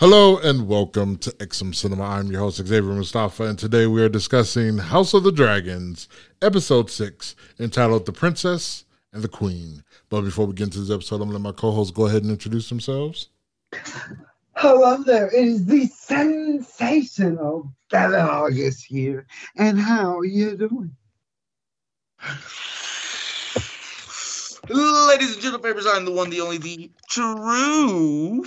Hello and welcome to XM Cinema. I'm your host Xavier Mustafa, and today we are discussing House of the Dragons, Episode 6, entitled The Princess and the Queen. But before we get into this episode, I'm going to let my co hosts go ahead and introduce themselves. Hello there, it is the sensational Bella August here, and how are you doing? Ladies and gentlemen, I'm the one, the only, the true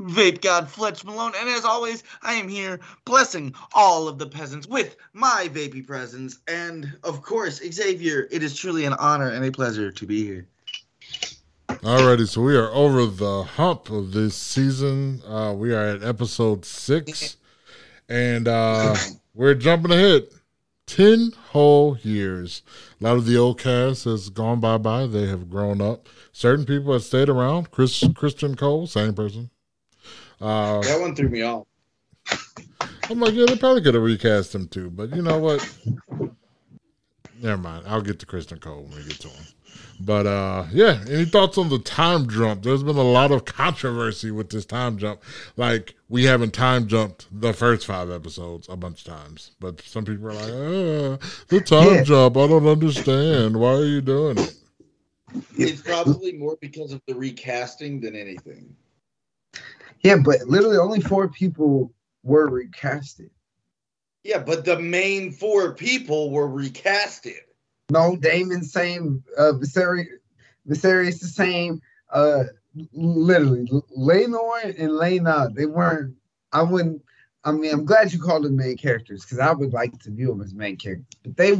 Vape God Fletch Malone, and as always, I am here blessing all of the peasants with my vapey presence. And of course, Xavier, it is truly an honor and a pleasure to be here. Alrighty, so we are over the hump of this season. Uh, we are at episode six, and uh, we're jumping ahead. 10 whole years. A lot of the old cast has gone bye bye. They have grown up. Certain people have stayed around. Chris Christian Cole, same person. Uh, that one threw me off. I'm like, yeah, they probably could have recast him too, but you know what? Never mind. I'll get to Criston Cole when we get to him. But uh, yeah, any thoughts on the time jump? There's been a lot of controversy with this time jump. Like we haven't time jumped the first five episodes a bunch of times, but some people are like, ah, the time yeah. jump. I don't understand. Why are you doing it? It's probably more because of the recasting than anything. Yeah, but literally only four people were recasted. Yeah, but the main four people were recasted. No, Daemon same, uh Viserys, Viserys the same. Uh literally Laenor and Laena, they weren't I wouldn't I mean, I'm glad you called them main characters because I would like to view them as main characters. But they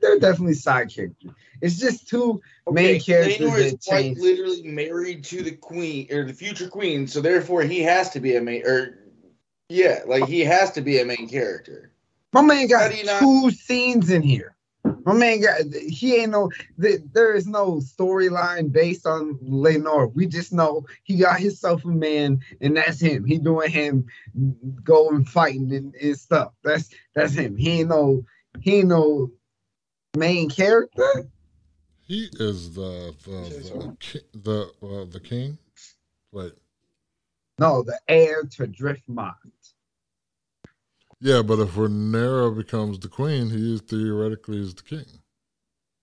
they're definitely side characters. It's just two okay, main characters. Laenor is quite literally married to the queen or the future queen, so therefore he has to be a main or yeah, like he has to be a main character. My man got two not? scenes in here. My man got he ain't no there is no storyline based on Laenor. We just know he got himself a man, and that's him. He doing him going fighting and, and stuff. That's that's him. He ain't no he ain't no main character. He is the the the the, uh, the king. Wait. No, the heir to Driftmark. Yeah, but if Rhaenyra becomes the queen, he is theoretically is the king.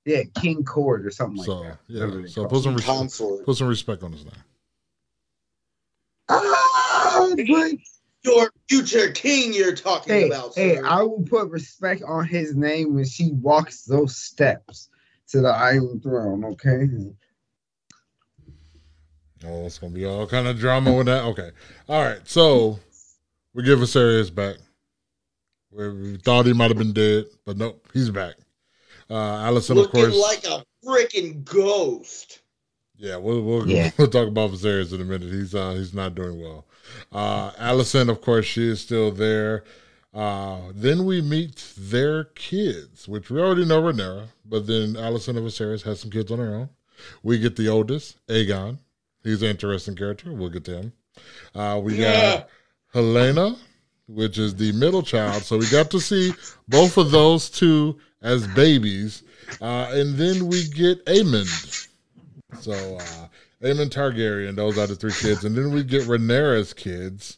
Yeah, King Court or something so, like that. Yeah, so put some, res- put some respect on his name. Ah, your future king you're talking hey, about. Sir. Hey, I will put respect on his name when she walks those steps to the Iron Throne, okay? Oh, it's gonna be all kind of drama with that. Okay. All right. So we give Viserys back. We thought he might have been dead, but nope, he's back. Uh, Alicent, Looking of course, like a freaking ghost. Yeah, we'll we'll, yeah. we'll talk about Viserys in a minute. He's uh, he's not doing well. Uh, Alicent, of course, she is still there. Uh, then we meet their kids, which we already know Rhaenyra, but then Alicent of Viserys has some kids on her own. We get the oldest, Aegon. He's an interesting character. We'll get to him. Uh, we yeah. got Helaena, which is the middle child. So we got to see both of those two as babies. Uh, and then we get Aemond. So uh, Aemond Targaryen, those are the three kids. And then we get Rhaenyra's kids,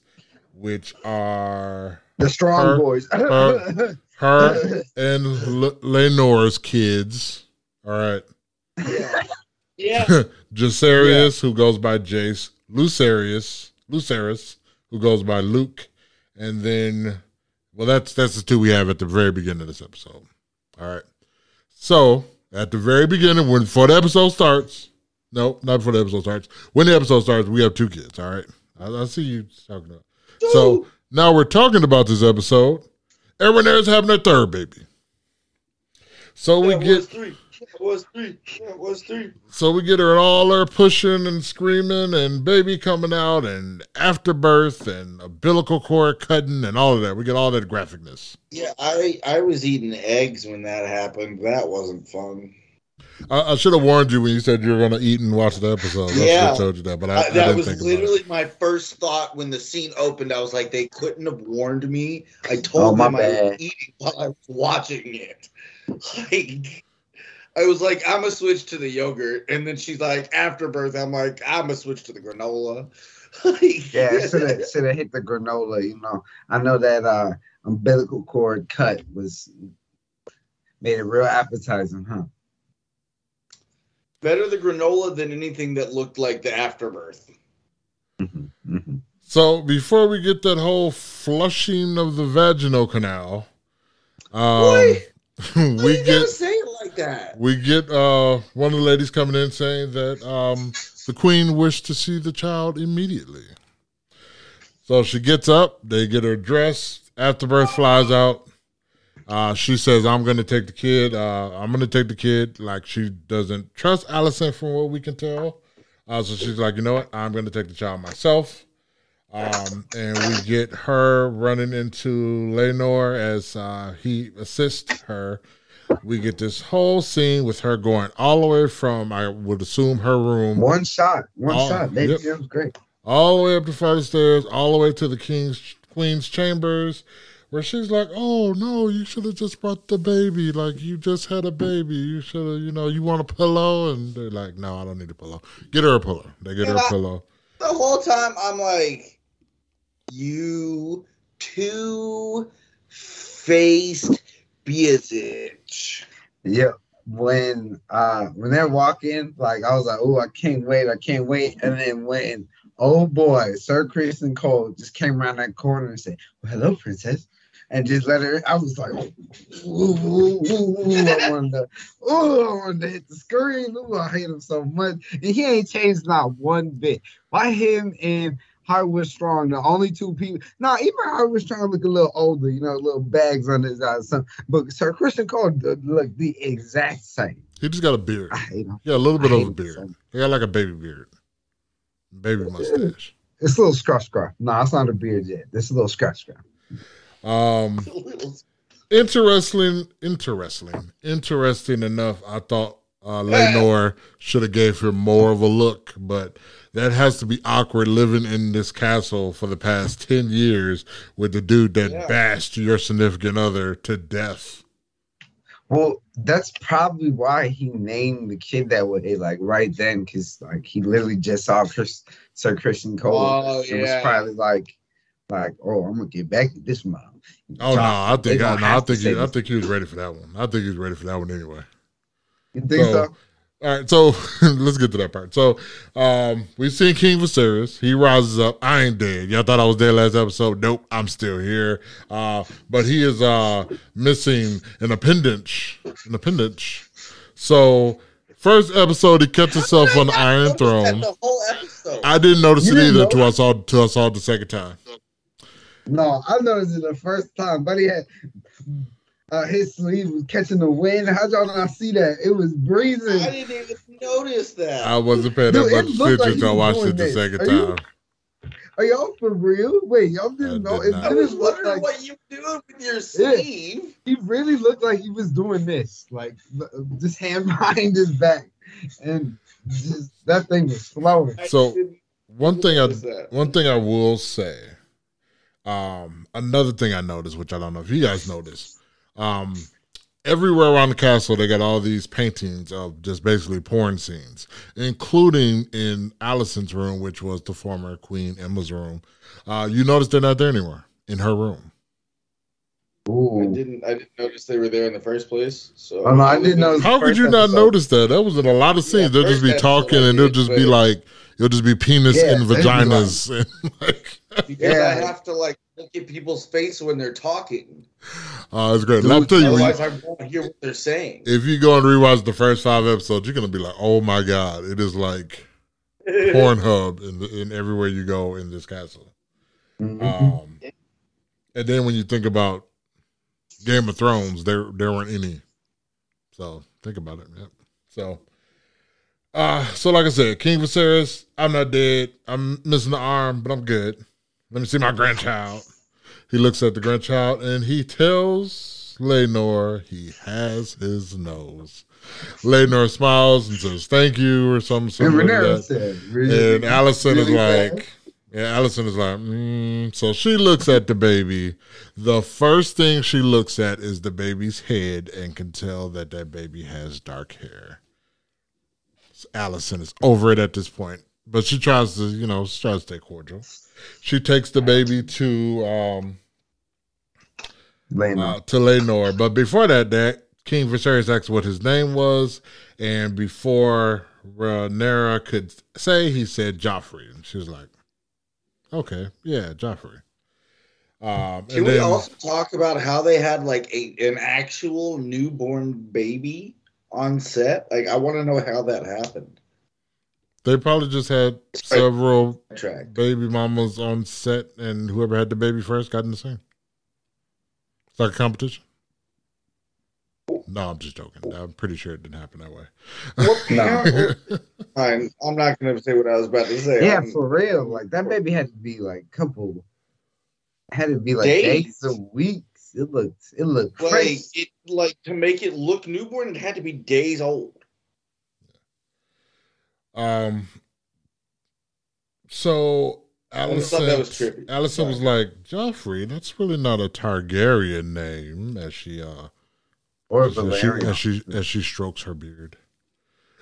which are the strong her, boys. her, her and L- Laenor's kids. All right. Yeah. yeah. Jacaerys, yeah. who goes by Jace. Lucarius, Lucerys, who goes by Luke, and then well that's that's the two we have at the very beginning of this episode. All right. So at the very beginning, when before the episode starts, no, not before the episode starts. When the episode starts, we have two kids. All right. I, I see you talking about. So now we're talking about this episode. Everyone there is having a third baby. So we get three was three. Yeah, it was three. So we get her all her pushing and screaming and baby coming out and afterbirth and umbilical cord cutting and all of that. We get all that graphicness. Yeah, I I was eating eggs when that happened. That wasn't fun. I, I should have warned you when you said you were going to eat and watch the episode. Yeah, I told you that, but I, I that was literally my first thought when the scene opened. I was like, they couldn't have warned me. I oh, told oh, them I was eating while I was watching it. Like I was like, I'm gonna switch to the yogurt, and then she's like, after birth, I'm like, I'm gonna switch to the granola. yeah, should have should have hit the granola. You know, I know that uh umbilical cord cut was made it real appetizing, huh? Better the granola than anything that looked like the afterbirth. Mm-hmm, mm-hmm. So before we get that whole flushing of the vaginal canal, um, Boy, we you get we get uh, one of the ladies coming in saying that um, the queen wished to see the child immediately. So she gets up, they get her dressed. Afterbirth flies out. Uh, she says, "I'm going to take the kid. Uh, I'm going to take the kid." Like she doesn't trust Alicent, from what we can tell. Uh, so she's like, "You know what? I'm going to take the child myself." Um, and we get her running into Laenor as uh, he assists her. We get this whole scene with her going all the way from, I would assume, her room, One shot, one Oh, shot. That, yep. that was great. all the way up the flight of stairs, all the way to the king's queen's chambers, where she's like, "Oh no, you should have just brought the baby. Like you just had a baby. You should have, you know, you want a pillow." And they're like, "No, I don't need a pillow. Get her a pillow." They get her Yeah. a pillow. The whole time I'm like, you two faced bitch. Yeah. When uh when they're walking, like I was like, oh, I can't wait, I can't wait. And then when oh boy, Sir Criston Cole just came around that corner and said, well, hello, princess. And just let her I was like, ooh, ooh, ooh, ooh, I wanted to, ooh, I wanted to hit the screen. Ooh, I hate him so much. And he ain't changed not one bit. Why him and Harwin Strong, the only two people. Now, even Harwin Strong look a little older, you know, little bags under his eyes. But Sir Christian Cole look the exact same. He just got a beard. I hate him. Got a little bit of a beard. He got like a baby beard, baby mustache. It's a little scruff scruff. No, it's not a beard yet. It's a little scruff scruff. Um, interesting, interesting, interesting enough. I thought uh, Laenor should have gave her more of a look, but that has to be awkward living in this castle for the past ten years with the dude that Yeah. bashed your significant other to death. Well, that's probably why he named the kid that way, like right then, because like he literally just saw Chris, Sir Christian Cole. Oh, It was probably like, like, oh, I'm gonna get back at this mom. Oh no, I think I, no, I think he, I think he was ready for that one. I think he was ready for that one anyway. You think So- so? All right, so let's get to that part. So, um, we've seen King Viserys. He rises up. I ain't dead. Y'all thought I was dead last episode. Nope, I'm still here. Uh, but he is uh missing an appendage. An appendage. So, first episode, he kept himself on the Iron Throne. The whole episode. I didn't notice You it didn't either know till I saw till I saw it the second time. No, I noticed it the first time. Buddy had uh, his sleeve was catching the wind. How'd y'all not see that? It was breezing. I didn't even notice that. I wasn't paying Dude, that it much looked like attention until I watched it the this. second Are you- time. Are y'all for real? Wait, y'all didn't know? did It not. I was wondering like what you were doing with your sleeve. he really looked like he was doing this, like just hand behind his back, and just that thing was flowing. So, One thing I that. one thing I will say, um, another thing I noticed, which I don't know if you guys noticed, um, everywhere around the castle they got all these paintings of just basically porn scenes, including in Alicent's room, which was the former Queen Aemma's room. Uh, you notice they're not there anymore in her room. I didn't. I didn't notice they were there in the first place. So Oh, no, I didn't notice- How could you not episode. notice that? That was in a lot of scenes. Yeah, they'll just be talking and they'll just be like, it'll just be penis Yeah, and they'd be like- vaginas. and like, because Yeah. I have to like look at people's face when they're talking. uh, it's great. Dude, I'll tell you, when Otherwise, I won't hear what they're saying. if you go and rewatch the first five episodes, you're gonna be like, "Oh my god!" It is like Pornhub in, the, in everywhere you go in this castle. Mhm. Um, and then when you think about Game of Thrones, there there weren't any. So think about it. Yep. So, uh, so like I said, King Viserys, I'm not dead. I'm missing the arm, but I'm good. Let me see my grandchild. He looks at the grandchild and he tells Laenor he has his nose. Laenor smiles and says thank you or something. and Rhaenyra said, really, And Alicent really is bad. like, yeah, Alicent is like, mm. so she looks at the baby. The first thing she looks at is the baby's head and can tell that that baby has dark hair. So Alicent is over it at this point. but she tries to, you know, she tries to stay cordial. She takes the baby to um Lena. uh, to Laenor. But before that, that King Viserys asked what his name was, and before Rhaenyra could say, he said Joffrey, and she was like, "Okay, yeah, Joffrey." Um, Can and we then also talk about how they had like a an actual newborn baby on set? Like, I want to know how that happened. They probably just had several Track. baby mamas on set, and whoever had the baby first got in the scene. It's like a competition. No, I'm just joking. I'm pretty sure it didn't happen that way. What No. parent- Fine. I'm not going to say what I was about to say. yeah, I'm- for real. Like that baby had to be like couple had to be like Days. days or weeks. It looked it looked like crazy. it like to make it look newborn. It had to be days old. Um. So I just thought that was Alicent, trippy. Alicent was like, Joffrey, that's really not a Targaryen name. As she uh, Or as, she, as she as she strokes her beard.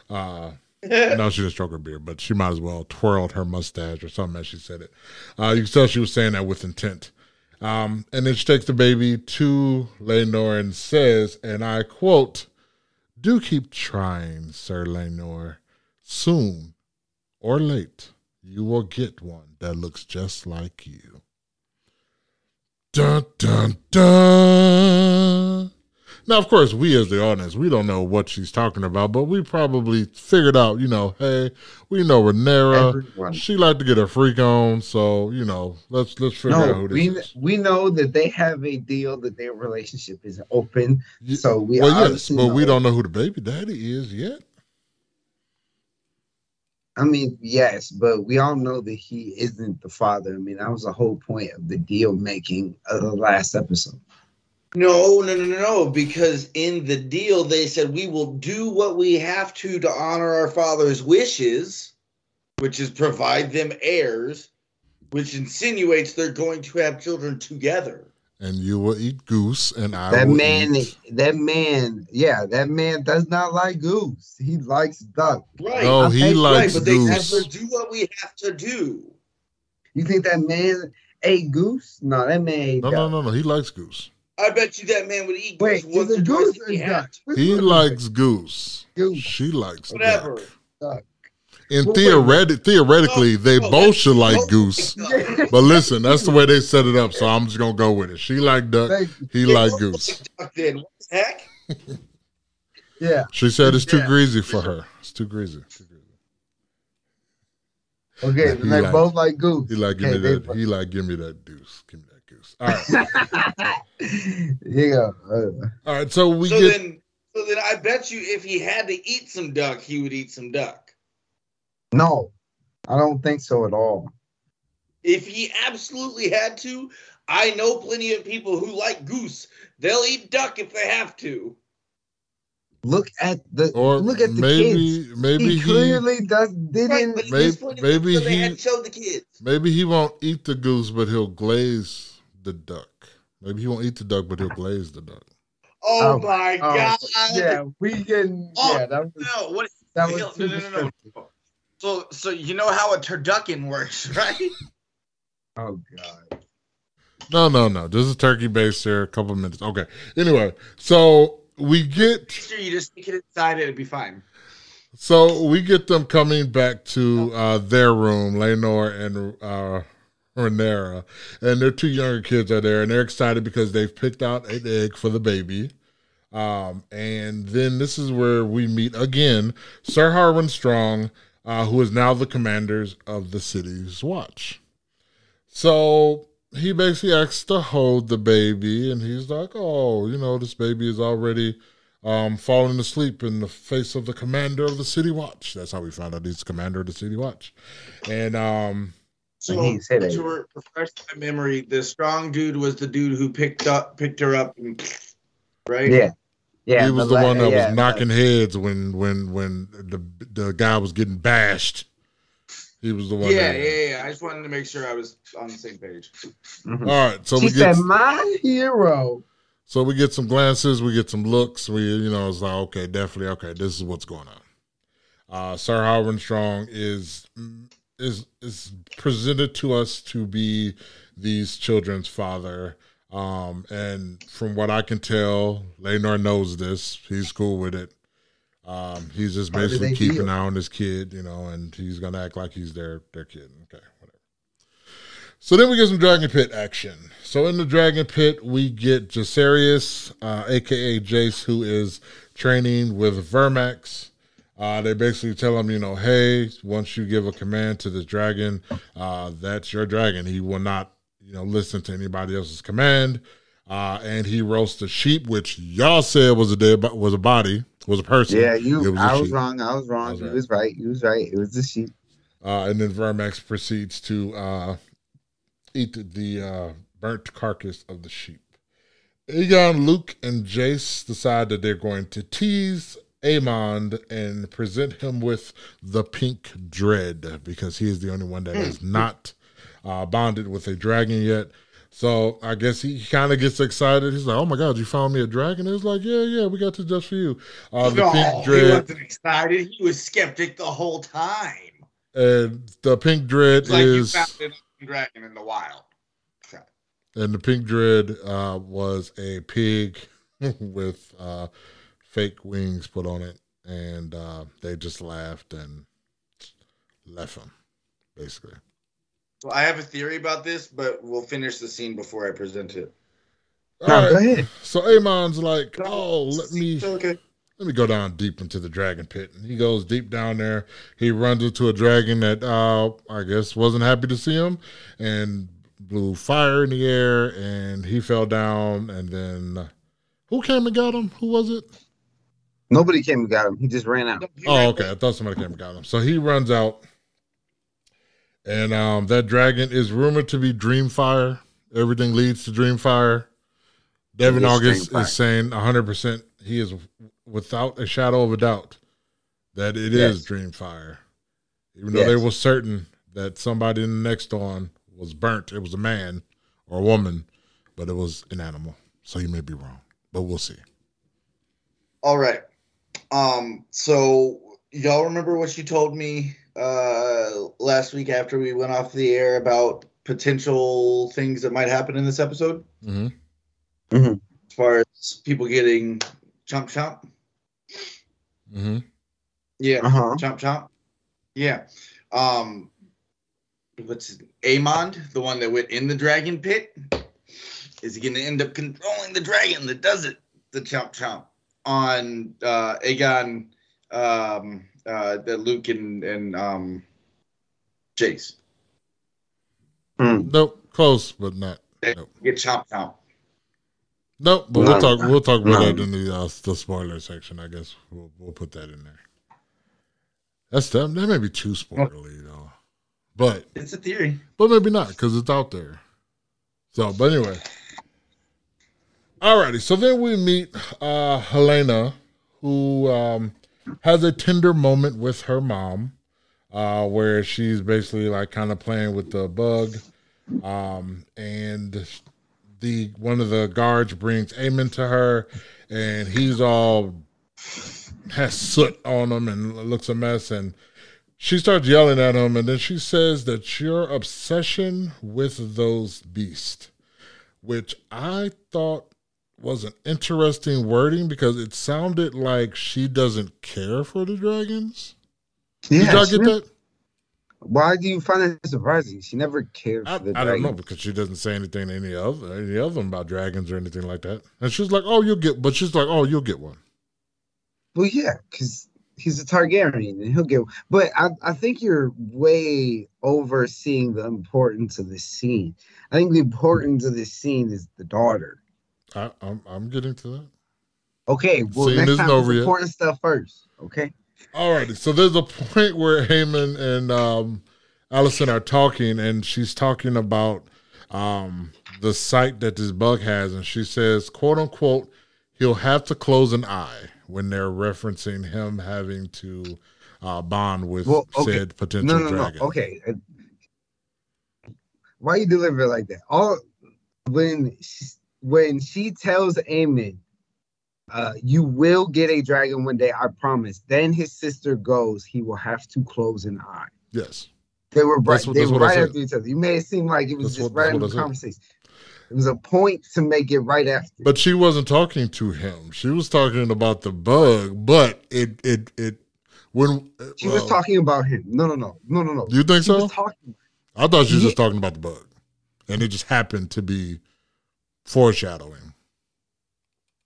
Uh, no, she didn't stroke her beard, but she might as well twirled her mustache or something as she said it. Uh, you can tell she was saying that with intent. Um, and then she takes the baby to Laenor and says, and I quote, Do keep trying, Sir Laenor. Soon or late, you will get one that looks just like you. Dun dun dun. Now, of course, we as the audience, we don't know what she's talking about, but we probably figured out, you know, hey, we know Rhaenyra. Everyone. She like to get her freak on, so you know, let's let's figure out who this we is. we know that they have a deal that their relationship is open. So we well, yes, but we don't know who the baby daddy is yet. I mean, yes, but we all know that he isn't the father. I mean, that was the whole point of the deal making of the last episode. No, no, no, no. Because in the deal, they said we will do what we have to to honor our father's wishes, which is provide them heirs, which insinuates they're going to have children together. And you will eat goose, and I That will man, eat- that man, yeah, that man does not like goose. He likes duck. Right. No, I he think- likes right, but they have goose. to do what we have to do. You think that man ate goose? No, that man ate No, duck. no, no, no. He likes goose. I bet you that man would eat Wait, goose once is or it twice goose or he duck? had to. Which He likes goose. Goose. She likes Whatever. duck. Duck. And Well, wait, theoretically, No, they no, both should no, like no, goose. no. But listen, that's the way they set it up, so I'm just gonna go with it. She like duck, he They like goose. like duck Then what the heck? Yeah. She said it's too Yeah. greasy for her. It's too greasy. Too greasy. Okay, He then they like- both like goose. He like give Okay, me they that. He like give me that deuce. Give me that goose. All right, yeah. All right. So we so get then, so then, I bet you if he had to eat some duck, he would eat some duck. No, I don't think so at all. If he absolutely had to, I know plenty of people who like goose. They'll eat duck if they have to. Look at the or look at the maybe kids. maybe he he, clearly does didn't. but at Maybe- this point in the maybe episode, he- hadn't showed the kids. maybe he won't eat the goose, but he'll glaze the duck. Maybe he won't eat the duck, but he'll glaze the duck. Oh, Oh, my oh, god! yeah, we can. Oh, yeah, that was No, what? that was hell, too no, no, no, no. Descriptive. So, so you know how a turducken works, right? Oh god. No, no, no. This is turkey based here. A couple minutes. Okay. Anyway, so we get Sure, you just stick it inside, it'd be fine. So we get them coming back to uh, their room, Laenor and uh, Rhaenyra, and their two younger kids are there, and they're excited because they've picked out an egg for the baby. Um, and then this is where we meet again Sir Harwin Strong, uh, who is now the commanders of the city's watch. So he basically asks to hold the baby, and he's like, "Oh, you know, this baby is already." um, falling asleep in the face of the commander of the city watch. That's how we found out he's commander of the city watch. And um, So, He said it. to refresh my memory, the strong dude was the dude who picked up, picked her up, and right? Yeah. Yeah. he was the the one that yeah, was knocking heads when when when the the guy was getting bashed. He was the one. Yeah, that, yeah, yeah. I just wanted to make sure I was on the same page. Mhm. All right, so she we get said, "My hero." so we get some glances, we get some looks. We you know it's like okay, definitely okay. This is what's going on. Uh, Sir Harwin Strong is is is presented to us to be these children's father. Um, and from what I can tell, Laenor knows this. He's cool with it. Um, he's just basically keeping an eye on his kid, you know, and he's gonna act like he's their their kid. Okay, whatever. So then we get some Dragon Pit action. So in the Dragon Pit, we get Jacaerys, uh, aka Jace, who is training with Vermax. Uh, they basically tell him, you know, hey, once you give a command to the dragon, uh, that's your dragon. He will not, you know, listen to anybody else's command. Uh, and he roasts a sheep, which y'all said was a dead, was a body, was a person. Yeah, you. Was I was wrong. I was wrong. He was right. He was right. It was the sheep. Uh, and then Vermax proceeds to uh, eat the uh, burnt carcass of the sheep. Aegon, Luke, and Jace decide that they're going to tease Aemond and present him with the pink dread because he is the only one that is hmm. not uh, bonded with a dragon yet. So I guess he kind of gets excited. He's like, "Oh my god, you found me a dragon!" It's like, "Yeah, yeah, we got this just for you." Uh, the no, pink dread. He wasn't excited. He was skeptic the whole time. And the pink dread like is you found a dragon in the wild. Okay. And the pink dread uh, was a pig with uh, fake wings put on it, and uh, they just laughed and left him, basically. So I have a theory about this, but we'll finish the scene before I present it. All right. Go ahead. So Aemond's like, oh, let me okay. let me go down deep into the dragon pit. And he goes deep down there. He runs into a dragon that uh I guess wasn't happy to see him and blew fire in the air and he fell down and then uh, who came and got him? Who was it? Nobody came and got him. He just ran out. Oh, okay. I thought somebody came and got him. So he runs out and um, that dragon is rumored to be Dreamfire. Everything leads to Dreamfire. Devin August Dreamfire. is saying 100% he is without a shadow of a doubt that it yes. is Dreamfire. Even though yes. they were certain that somebody in the next dawn was burnt. It was a man or a woman, but it was an animal. So you may be wrong, but we'll see. All right. Um, so y'all remember what you told me uh, last week after we went off the air about potential things that might happen in this episode. Mm-hmm. Mm-hmm. As far as people getting chomp chomp. Mm-hmm. Yeah. Uh-huh. Chomp chomp. Yeah. Um, what's Aemond, the one that went in the dragon pit? Is he going to end up controlling the dragon that does it? The chomp chomp on uh, Aegon um, uh, that Luke and and um, Jace. Mm. Nope, close, but not. Nope. Get chopped out. Nope, but no, we'll talk. We'll talk about no. that in the uh, the spoiler section. I guess we'll we'll put that in there. That's that. That may be too spoilery though, but it's a theory. But maybe not because it's out there. So, but anyway. Alrighty, so then we meet uh Helaena, who um has a tender moment with her mom, uh, where she's basically like kind of playing with the bug, um, and the one of the guards brings Aemond to her, and he's all has soot on him and looks a mess, and she starts yelling at him, and then she says that your obsession with those beasts, which I thought was an interesting wording because it sounded like she doesn't care for the dragons. Yeah, Did y'all get that? Why do you find that surprising? She never cared I, for the I don't know because she doesn't say anything to any other any of them about dragons or anything like that. And she's like, "Oh, you'll get," but she's like, "Oh, you'll get one." Well, yeah, because he's a Targaryen and he'll get. But I, I think you're way overseeing the importance of this scene. I think the importance of this scene is the daughter. I, am I'm, I'm getting to that. Okay, well, Scene next time over important stuff first. Okay. All righty. So there's a point where Heyman and um, Alicent are talking, and she's talking about um, the sight that this bug has, and she says, "quote unquote," he'll have to close an eye when they're referencing him having to uh, bond with well, okay. said potential no, no, dragon. No. Okay. Why you deliver it like that? All when when she tells Aemond, uh, you will get a dragon one day, I promise. Then his sister goes, he will have to close an eye. Yes. They were right. What, they were right after each other. You made it seem like it was that's just what, right in the conversation. It was a point to make it right after. But she wasn't talking to him. She was talking about the bug. But it it it when she was talking about him. No, no, no, no, no, no. Do You think she so? talking. I thought she was yeah. just talking about the bug, and it just happened to be foreshadowing.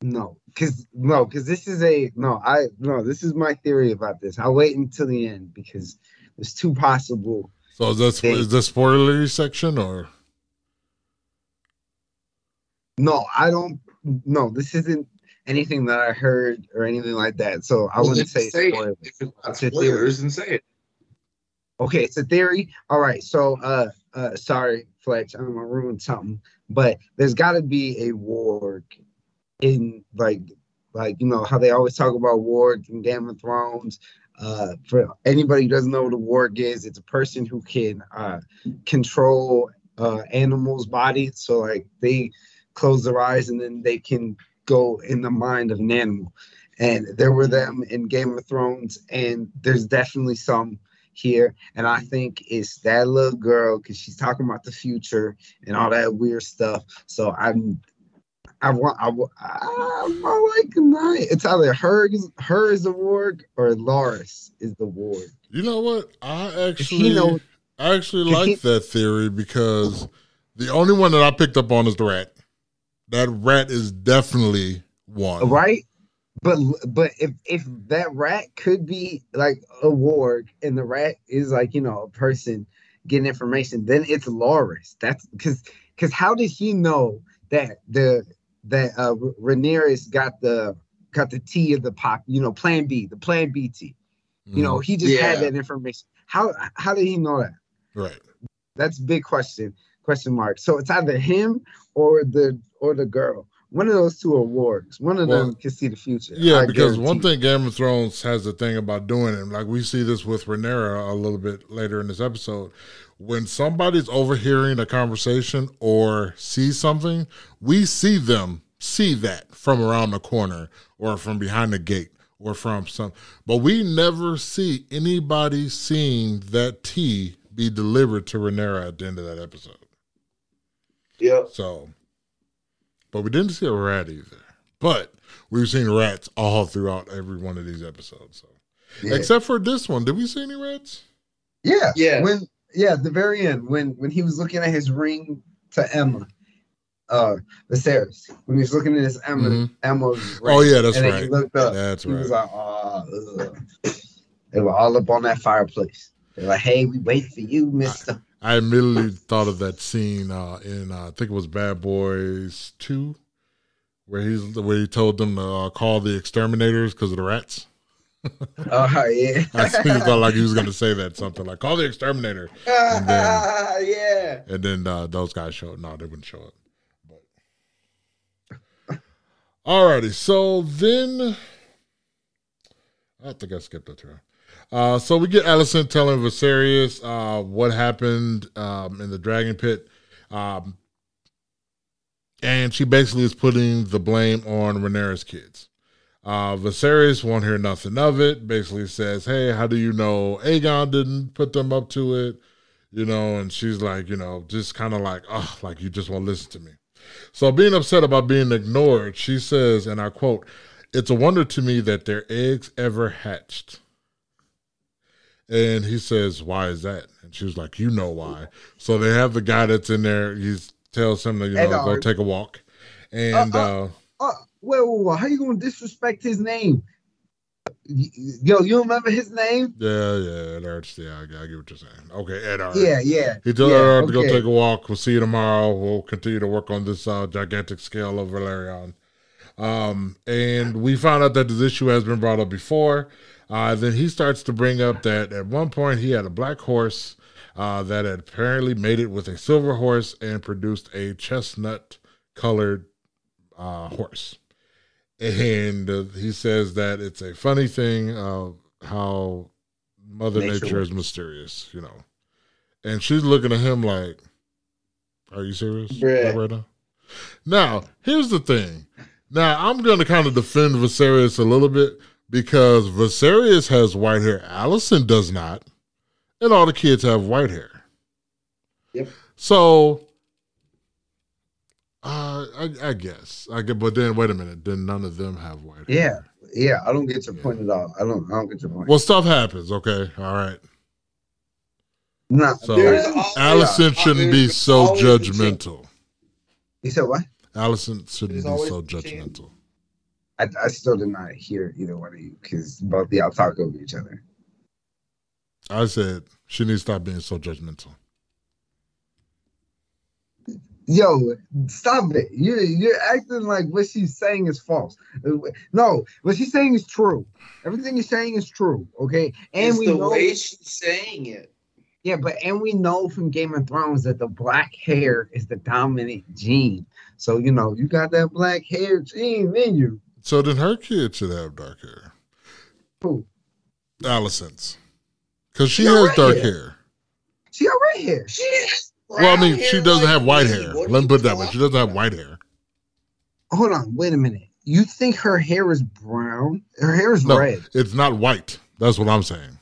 No, because no, because this is a no. I no. This is my theory about this. I'll wait until the end because it's too possible. So is this is this spoilery section or? No, I don't. No, this isn't anything that I heard or anything like that. So I well, wouldn't say, say spoilers. It. It's spoilers, and say it. Okay, it's a theory. All right. So, uh, uh, sorry, Fletch, I'm gonna ruin something, but there's got to be a warg in like, like you know how they always talk about warg in Game of Thrones. Uh, for anybody who doesn't know what a warg is, it's a person who can uh, control uh, animals' bodies. So like they close their eyes and then they can go in the mind of an animal. And there were them in Game of Thrones, and there's definitely some here. And I think it's that little girl because she's talking about the future and all that weird stuff. So I'm I want I, I, I like night. It's either her her is the warg or Larys is the warg. You know what? I actually know, I actually like that theory because the only one that I picked up on is the rat. That rat is definitely one. Right? But but if if that rat could be like a warg and the rat is like, you know, a person getting information, then it's Larys. That's because because how did he know that the that uh Rhaenyra's got the got the T of the pop, you know, plan B, the plan B T. Mm. You know, mm-hmm. he just yeah. had that information. How how did he know that? Right. That's big question question mark. So it's either him or the or the girl. One of those two awards. One of well, them can see the future. Yeah, I because guarantee. one thing Game of Thrones has a thing about doing it, like we see this with Rhaenyra a little bit later in this episode. When somebody's overhearing a conversation or sees something, we see them see that from around the corner or from behind the gate or from some, but we never see anybody seeing that tea be delivered to Rhaenyra at the end of that episode. Yeah. So, but we didn't see a rat either. But we've seen rats all throughout every one of these episodes. So, yeah. except for this one, did we see any rats? Yeah. Yeah. When yeah, the very end when when he was looking at his ring to Aemma, uh, the Viserys when he was looking at his Aemma, mm-hmm. Aemma's ring. Oh yeah, that's and right. He looked up. That's he right. was like, oh, they were all up on that fireplace. They're like, hey, we wait for you, Mister. I immediately thought of that scene uh, in uh, I think it was Bad Boys Two, where he's where he told them to uh, call the exterminators because of the rats. Oh yeah, I felt like he was going to say that something like "call the exterminator," and then, yeah, and then uh, those guys showed. Up. No, they wouldn't show up. But alrighty, so then I think I skipped a turn. Uh, so we get Alicent telling Viserys uh, what happened um, in the dragon pit. Um, and she basically is putting the blame on Rhaenyra's kids. Uh, Viserys won't hear nothing of it. Basically says, "Hey, how do you know Aegon didn't put them up to it?" You know, and she's like, you know, just kind of like, oh, like you just won't listen to me. So being upset about being ignored, she says, and I quote, "It's a wonder to me that their eggs ever hatched." And he says, Why is that? And she was like, You know why. So they have the guy that's in there. He tells him to, you know, go take a walk. And, uh, uh, uh, uh wait, wait, wait, how you going to disrespect his name? Yo, you remember his name? Yeah, yeah, Eddard. Yeah, I, I get what you're saying. Okay, Eddard. Yeah, yeah. He told yeah, her to go take a walk. We'll see you tomorrow. We'll continue to work on this uh, gigantic scale of Valerian. Um, and we found out that this issue has been brought up before. Uh, then he starts to bring up that at one point he had a black horse uh, that had apparently mated with a silver horse and produced a chestnut colored uh, horse. And uh, he says that it's a funny thing how Mother Nature, Nature is mysterious, you know. And she's looking at him like, Are you serious? Yeah. Right now? Now, here's the thing. Now, I'm going to kind of defend Viserys a little bit because Viserys has white hair. Alicent does not. and all the kids have white hair. Yep. So, uh, I, I guess I get, but then wait a minute. Then none of them have white Yeah, hair. yeah. Yeah, I don't get your point at all. I don't. I don't get your point. Well, stuff happens. Okay. All right. no, So always- Alicent shouldn't be so always a chance. judgmental. you said what? Alicent shouldn't There's be so judgmental. I, I still did not hear either one of you because both of y'all talk over each other. I said she needs to stop being so judgmental. Yo, stop it! You you're acting like what she's saying is false. No, what she's saying is true. Everything you're saying is true. Okay, and It's we the know. way she's saying it. Yeah, but and we know from Game of Thrones that the black hair is the dominant gene. So you know you got that black hair gene in you. So then her kid should have dark hair. Who? Alicent's. Because she She has dark is. hair. She got red hair. She has Well, I mean, she doesn't like have white me. hair. What Let me put it that way. She doesn't have white hair. Hold on, wait a minute. You think her hair is brown? Her hair is No. red. It's not white. That's what I'm saying.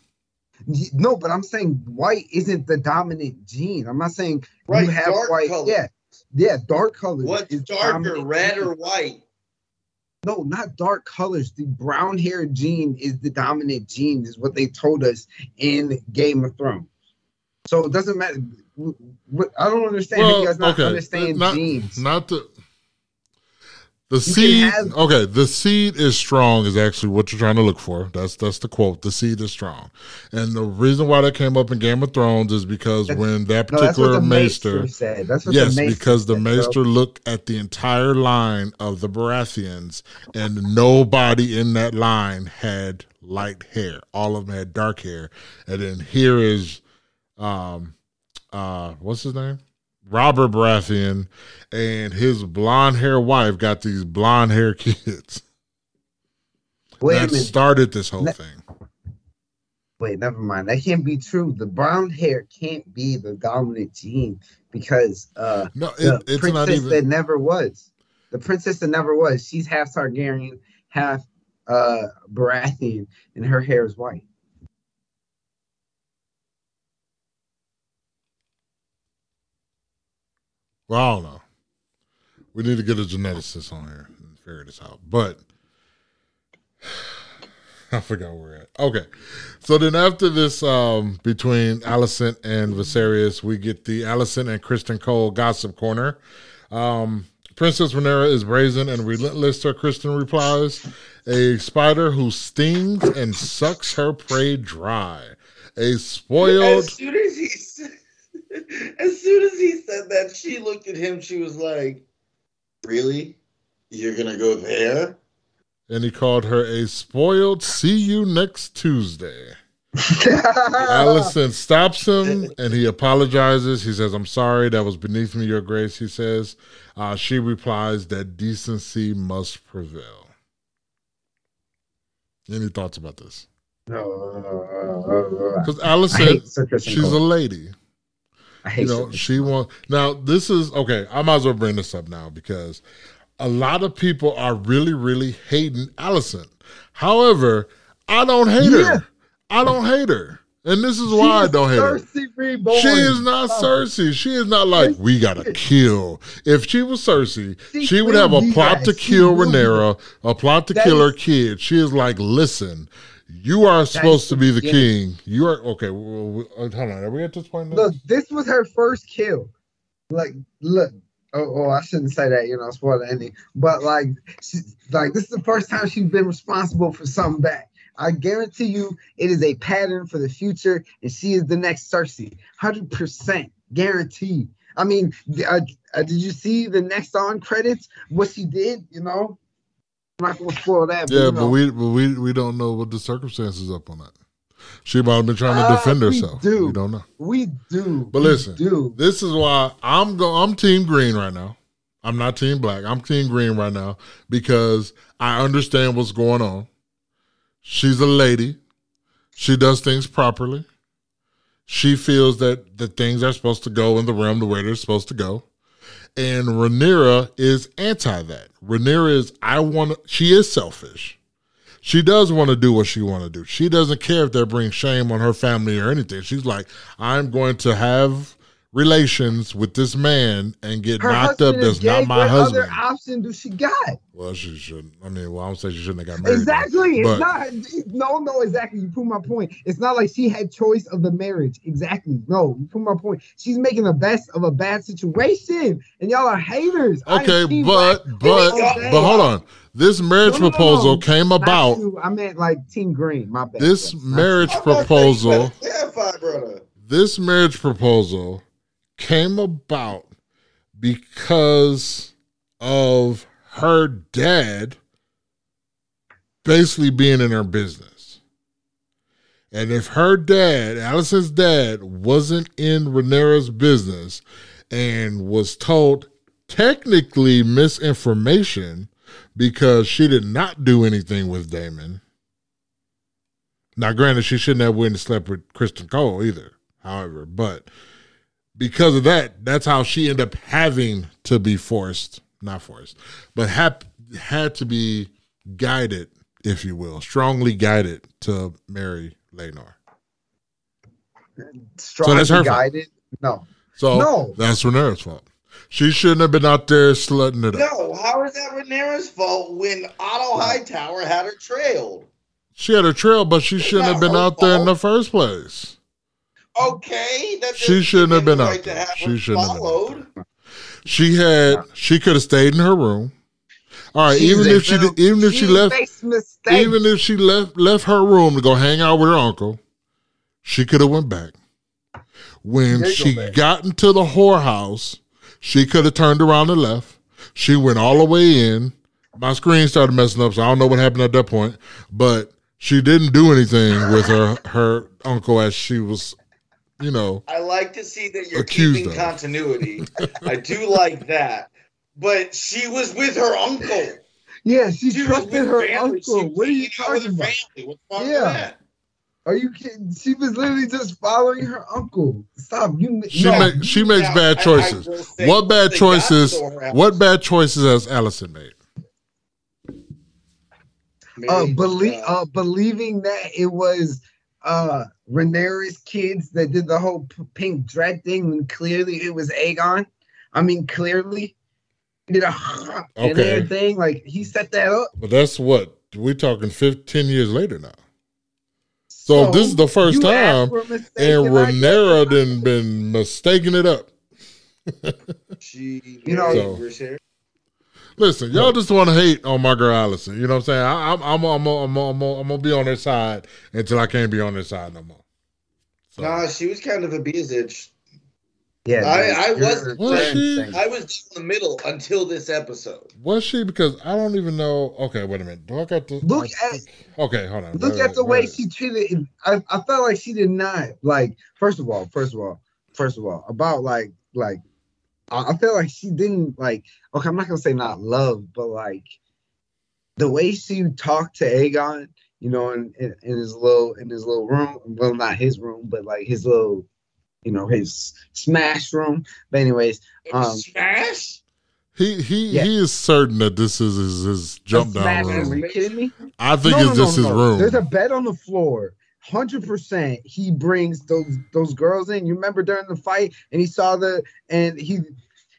No, but I'm saying white isn't the dominant gene. I'm not saying Right, you have dark white. color. Yeah, yeah, dark colors. What's is darker, red gene. or white? No, not dark colors. The brown hair gene is the dominant gene, is what they told us in Game of Thrones. So it doesn't matter. I don't understand how you guys not understand not, genes. Not the the seed. have- okay, the seed is strong is actually what you're trying to look for. That's that's the quote. The seed is strong, and the reason why that came up in Game of Thrones is because That's- when that no, that's what particular the maester, said. That's what yes, the maester because the said, bro. maester looked at the entire line of the Baratheons, and nobody in that line had light hair. All of them had dark hair, and then here is, um, uh, what's his name? Robert Baratheon and his blonde hair wife got these blonde hair kids. Wait that started this whole Let- thing. Wait, never mind. That can't be true. The brown hair can't be the dominant gene because uh No, the it, it's princess not even. that never was. The princess that never was. She's half Targaryen, half uh Baratheon, and her hair is white. Well, I don't know. We need to get a geneticist on here and figure this out. But I forgot where we're at. Okay. So then after this, um, between Alicent and Viserys, we get the Alicent and Criston Cole gossip corner. Um, Princess Rhaenyra is brazen and relentless, her Criston replies. A spider who stings and sucks her prey dry. A spoiled As soon as he as soon as he said that, she looked at him. She was like, "Really? You're gonna go there?" and he called her a spoiled see you next Tuesday. Alicent stops him and he apologizes. He says, I'm sorry, that was beneath me, your grace. He says, uh, she replies that decency must prevail. Any thoughts about this? No, Because Alicent, hate Sir Christian she's a lady. You know, she wants. Now, this is okay. I might as well bring this up now because a lot of people are really, really hating Alicent. However, I don't hate Yeah. her. I don't hate her. And this is why I don't hate her. Reborn. She is not it. Cersei. She is not like we gotta kill. If she was Cersei, She she would have a plot to kill Rhaenyra, a plot to That kill her kid. She is like, listen, you are supposed to be the yeah. king. You are okay. Well, well, hold on, are we at this point? Now? Look, this was her first kill. Like, look. Oh, oh, I shouldn't say that, you know, spoil the ending. But like, she, like this is the first time she's been responsible for something bad. I guarantee you, it is a pattern for the future, and she is the next Cersei, hundred percent guaranteed. I mean, uh, uh, did you see the next on credits? What she did, you know. I'm not gonna spoil that. yeah, but know. we but we we don't know what the circumstances up on that. She might have been trying to Ah, defend we herself. do. We don't know. we do. But listen, do. This is why I'm go. I'm Team Green right now. I'm not Team Black. I'm Team Green right now because I understand what's going on. She's a lady. She does things properly. She feels that the things are supposed to go in the realm the way they're supposed to go. And Rhaenyra is anti that. Rhaenyra is I want. She is selfish. she does want to do what she want to do. She doesn't care if they bring shame on her family or anything. She's like, I'm going to have relations with this man and get Her knocked up. husband is That's not my what husband. other option do she got? Well, she shouldn't. I mean, well, I don't say she shouldn't have got married. Exactly. but- It's not. No, no, exactly. You prove my point. It's not like she had choice of the marriage. Exactly. No, you prove my point. She's making the best of a bad situation, and y'all are haters. Okay, team but black but but hold on. This marriage No, no, no, proposal no. came about. you. I meant like Team Green. My bad. This marriage I'm not proposal. you better Clarify, brother. This marriage proposal came about because of her dad basically being in her business. And if her dad, Alicent's dad, wasn't in Rhaenyra's business and was told technically misinformation because she did not do anything with Daemon. Now, granted, she shouldn't have went and slept with Criston Cole either, however, but because of that, that's how she ended up having to be forced, not forced, but had had to be guided, if you will, strongly guided to marry Laenor. strongly that's her fault. guided. No, So No. that's Rhaenyra's fault. She shouldn't have been out there slutting it up. No, how is that Rhaenyra's fault when Otto Hightower had her trailed? She had her trail, but she shouldn't have been out there in the first place. Okay, that She shouldn't have been him the out there. have She shouldn't have been. She had she could have stayed in her room. All right, She's even if she little- did, even if she left makes even if she left left her room to go hang out with her uncle, she could have went back. When There she go, babe. got into the whorehouse, she could have turned around and left. She went all the way in. My screen started messing up, so I don't know what happened at that point. But she didn't do anything with her her uncle as she was, you know. I like to see that you're Accused keeping of. continuity. I do like that. But she was with her uncle. yeah, she, She was trusted with her family. Uncle. was What are you hanging with talking her about? family. What's wrong Yeah. with that? Are you kidding? She was literally just following her uncle. Stop. You. She no. make she makes Now, bad I- I choices. say What bad choices? to her house. What bad choices has Alicent made? uh, Maybe, believe uh, uh, believing that it was uh Rhaenyra's kids that did the whole p- pink dread thing when clearly it was Aegon. I mean, clearly he did a and Okay. everything. Like he set that up. But that's what we're talking 15 years later now. So, this is the first time, for a mistake and and Rhaenyra gave didn't been mistaking it up. she You know- So- Rhaenyra's here. Listen, y'all just want to hate on my girl Alicent. You know what I'm saying? I, I'm I'm I'm I'm I'm, I'm gonna be on their side until I can't be on their side no more. So, Nah, she was kind of a bitch. Yeah, I- I you're- was- Was she? I was in the middle until this episode. was she? Because I don't even know. Okay, wait a minute. Do I got the Look at- Okay, hold on. Look Wait, at the wait, way wait. she treated. I, I felt like she did not like. First of all, first of all, first of all, about like like. I I feel like she didn't like. Okay, I'm not gonna say not love, but like the way she talked to Aegon, you know, in, in, in his little in his little room. Well, not his room, but like his little, you know, his smash room. But anyways, Um, Smash? He he Yeah. he is certain that this is his, his jump a down room. Are you kidding me? I think No, it's no, just no, his no. room. There's a bed on the floor. Hundred percent. He brings those those girls in. You remember during the fight, and he saw the and he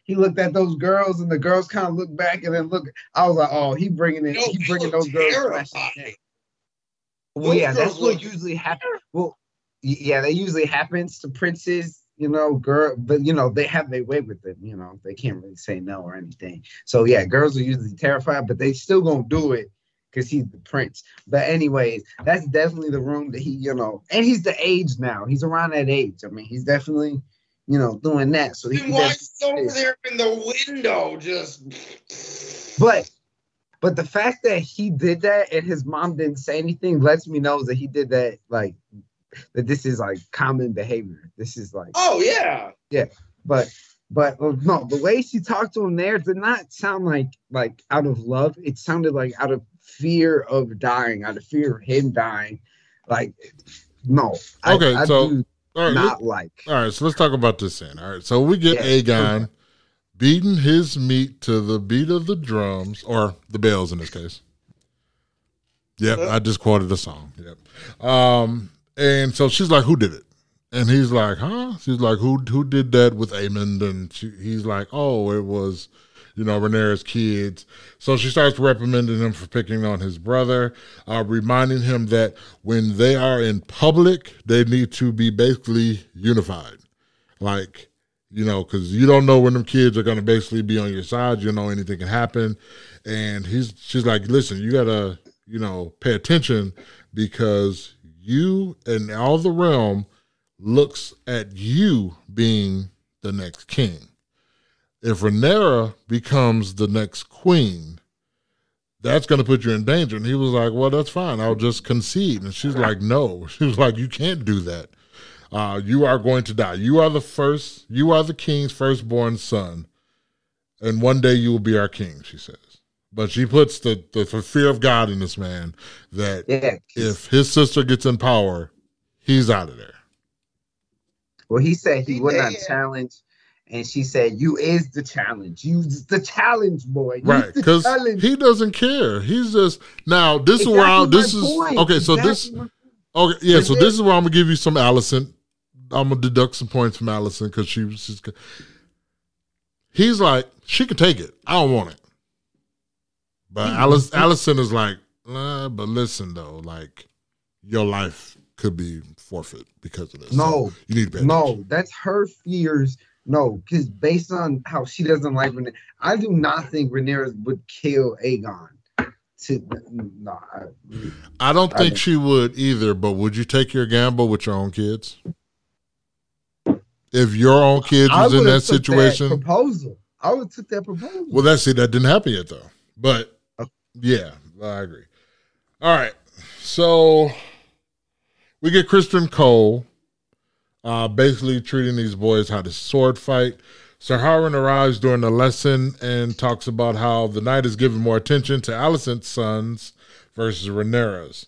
he looked at those girls, and the girls kind of looked back, and then look. I was like, oh, he bringing in, No, he bringing those girls. terrified. smashing in. Well, Those yeah, that's what usually happens. Well, yeah, that usually happens to princes. You know, girl, but you know they have their way with it. You know, they can't really say no or anything. So yeah, girls are usually terrified, but they still gonna do it because he's the prince. But anyways, that's definitely the room that he, you know, and he's the age now. He's around that age. I mean, he's definitely, you know, doing that. So he Then why is definitely- he over there in the window just But but the fact that he did that and his mom didn't say anything lets me know that he did that like that this is like common behavior. This is like Oh yeah. Yeah. But but uh, no, the way she talked to him there did not sound like like out of love. It sounded like out of fear of dying, out of fear of him dying. Like no. Okay, I, so- do All right, not like. All right, so let's talk about this then. All right, so we get Yeah. Aegon beating his meat to the beat of the drums, or the bells in this case. Yep, I just quoted a song. Yep. Um, and so she's like, "Who did it?" And he's like, "Huh?" She's like, "Who who did that with Aemond?" And she, he's like, "Oh, it was." You know, Rhaenyra's kids. So she starts reprimanding him for picking on his brother, uh, reminding him that when they are in public, they need to be basically unified. Like, you know, because you don't know when them kids are going to basically be on your side. You know, anything can happen. And he's, she's like, listen, you got to, you know, pay attention because you and all the realm looks at you being the next king. If Rhaenyra becomes the next queen, that's going to put you in danger. And he was like, well, that's fine. I'll just concede. And she's like, no. She was like, you can't do that. Uh, you are going to die. You are the first, you are the king's firstborn son. And one day you will be our king, she says. But she puts the, the, the fear of God in this man that Yeah. if his sister gets in power, he's out of there. Well, he said he would not challenge, and she said, "You is the challenge. You the challenge, boy. You Right, because he doesn't care. He's just now. This is where I, Exactly this is point. okay. So this Exactly okay, yeah. So Is this is where I'm gonna give you some Alicent. I'm gonna deduct some points from Alicent because she was just. He's like she can take it. I don't want it. But hmm. He- Alice, Alicent is like, nah, but listen though, like your life could be forfeit because of this. No. So you need to pay No, attention. that's her fears. No, because based on how she doesn't like Rhaenyra, I do not think Rhaenyra would kill Aegon. To no, I, I don't I think she would either, but would you take your gamble with your own kids? If your own kids I was in that situation, proposal. I would took that proposal. well, that's it. That didn't happen yet, though. But Okay. yeah, I agree. All right, so we get Criston Cole, uh, basically treating these boys how to sword fight. Sir Harwin arrives during the lesson and talks about how the knight is giving more attention to Alicent's sons versus Rhaenyra's.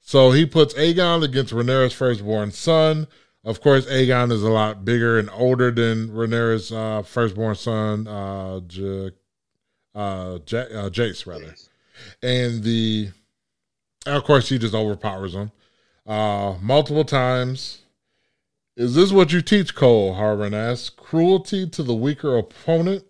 So he puts Aegon against Rhaenyra's firstborn son. Of course, Aegon is a lot bigger and older than Rhaenyra's uh, firstborn son, uh, J- uh, J- uh, Jace, rather. And the, of course, he just overpowers him uh, multiple times. Is this what you teach, Cole? Harwin asks. Cruelty to the weaker opponent?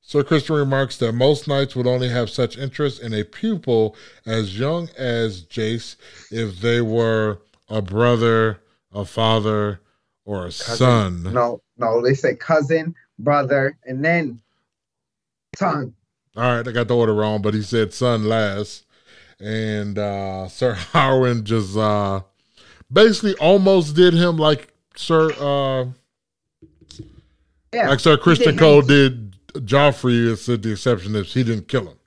Sir Criston remarks that most knights would only have such interest in a pupil as young as Jace if they were a brother, a father, or a son. No, no, they say cousin, brother, and then son. All right, I got the order wrong, but he said son last. And uh Sir Harwin just uh basically almost did him like Sir uh Yeah, like Sir Criston did Cole did Joffrey, it's the exception if he didn't kill him.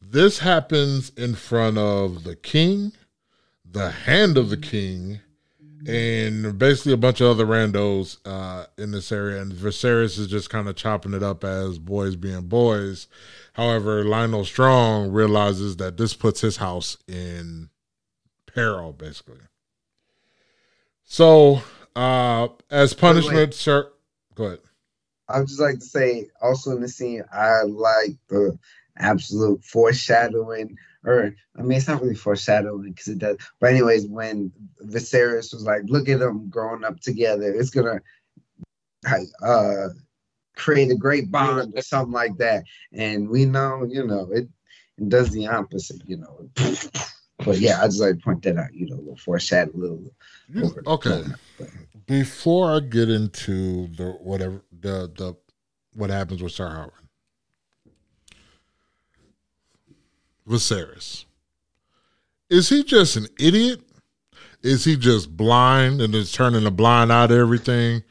This happens in front of the king, the hand of the king, and basically a bunch of other randos uh, in this area. And Viserys is just kind of chopping it up as boys being boys. However, Lyonel Strong realizes that this puts his house in peril, basically. So, uh, as punishment, sir, go ahead. I would just like to say also in the scene, I like the absolute foreshadowing, or I mean, it's not really foreshadowing because it does. But anyways, when Viserys was like, "Look at them growing up together," it's gonna uh create a great bond or something like that. And we know, you know, it, it does the opposite, you know. But yeah, I just like to point that out, you know, a little foreshadow, a little. You- okay. Before I get into the whatever the the what happens with Sir Howard, Viserys, is he just an idiot? Is he just blind and is turning a blind eye to everything?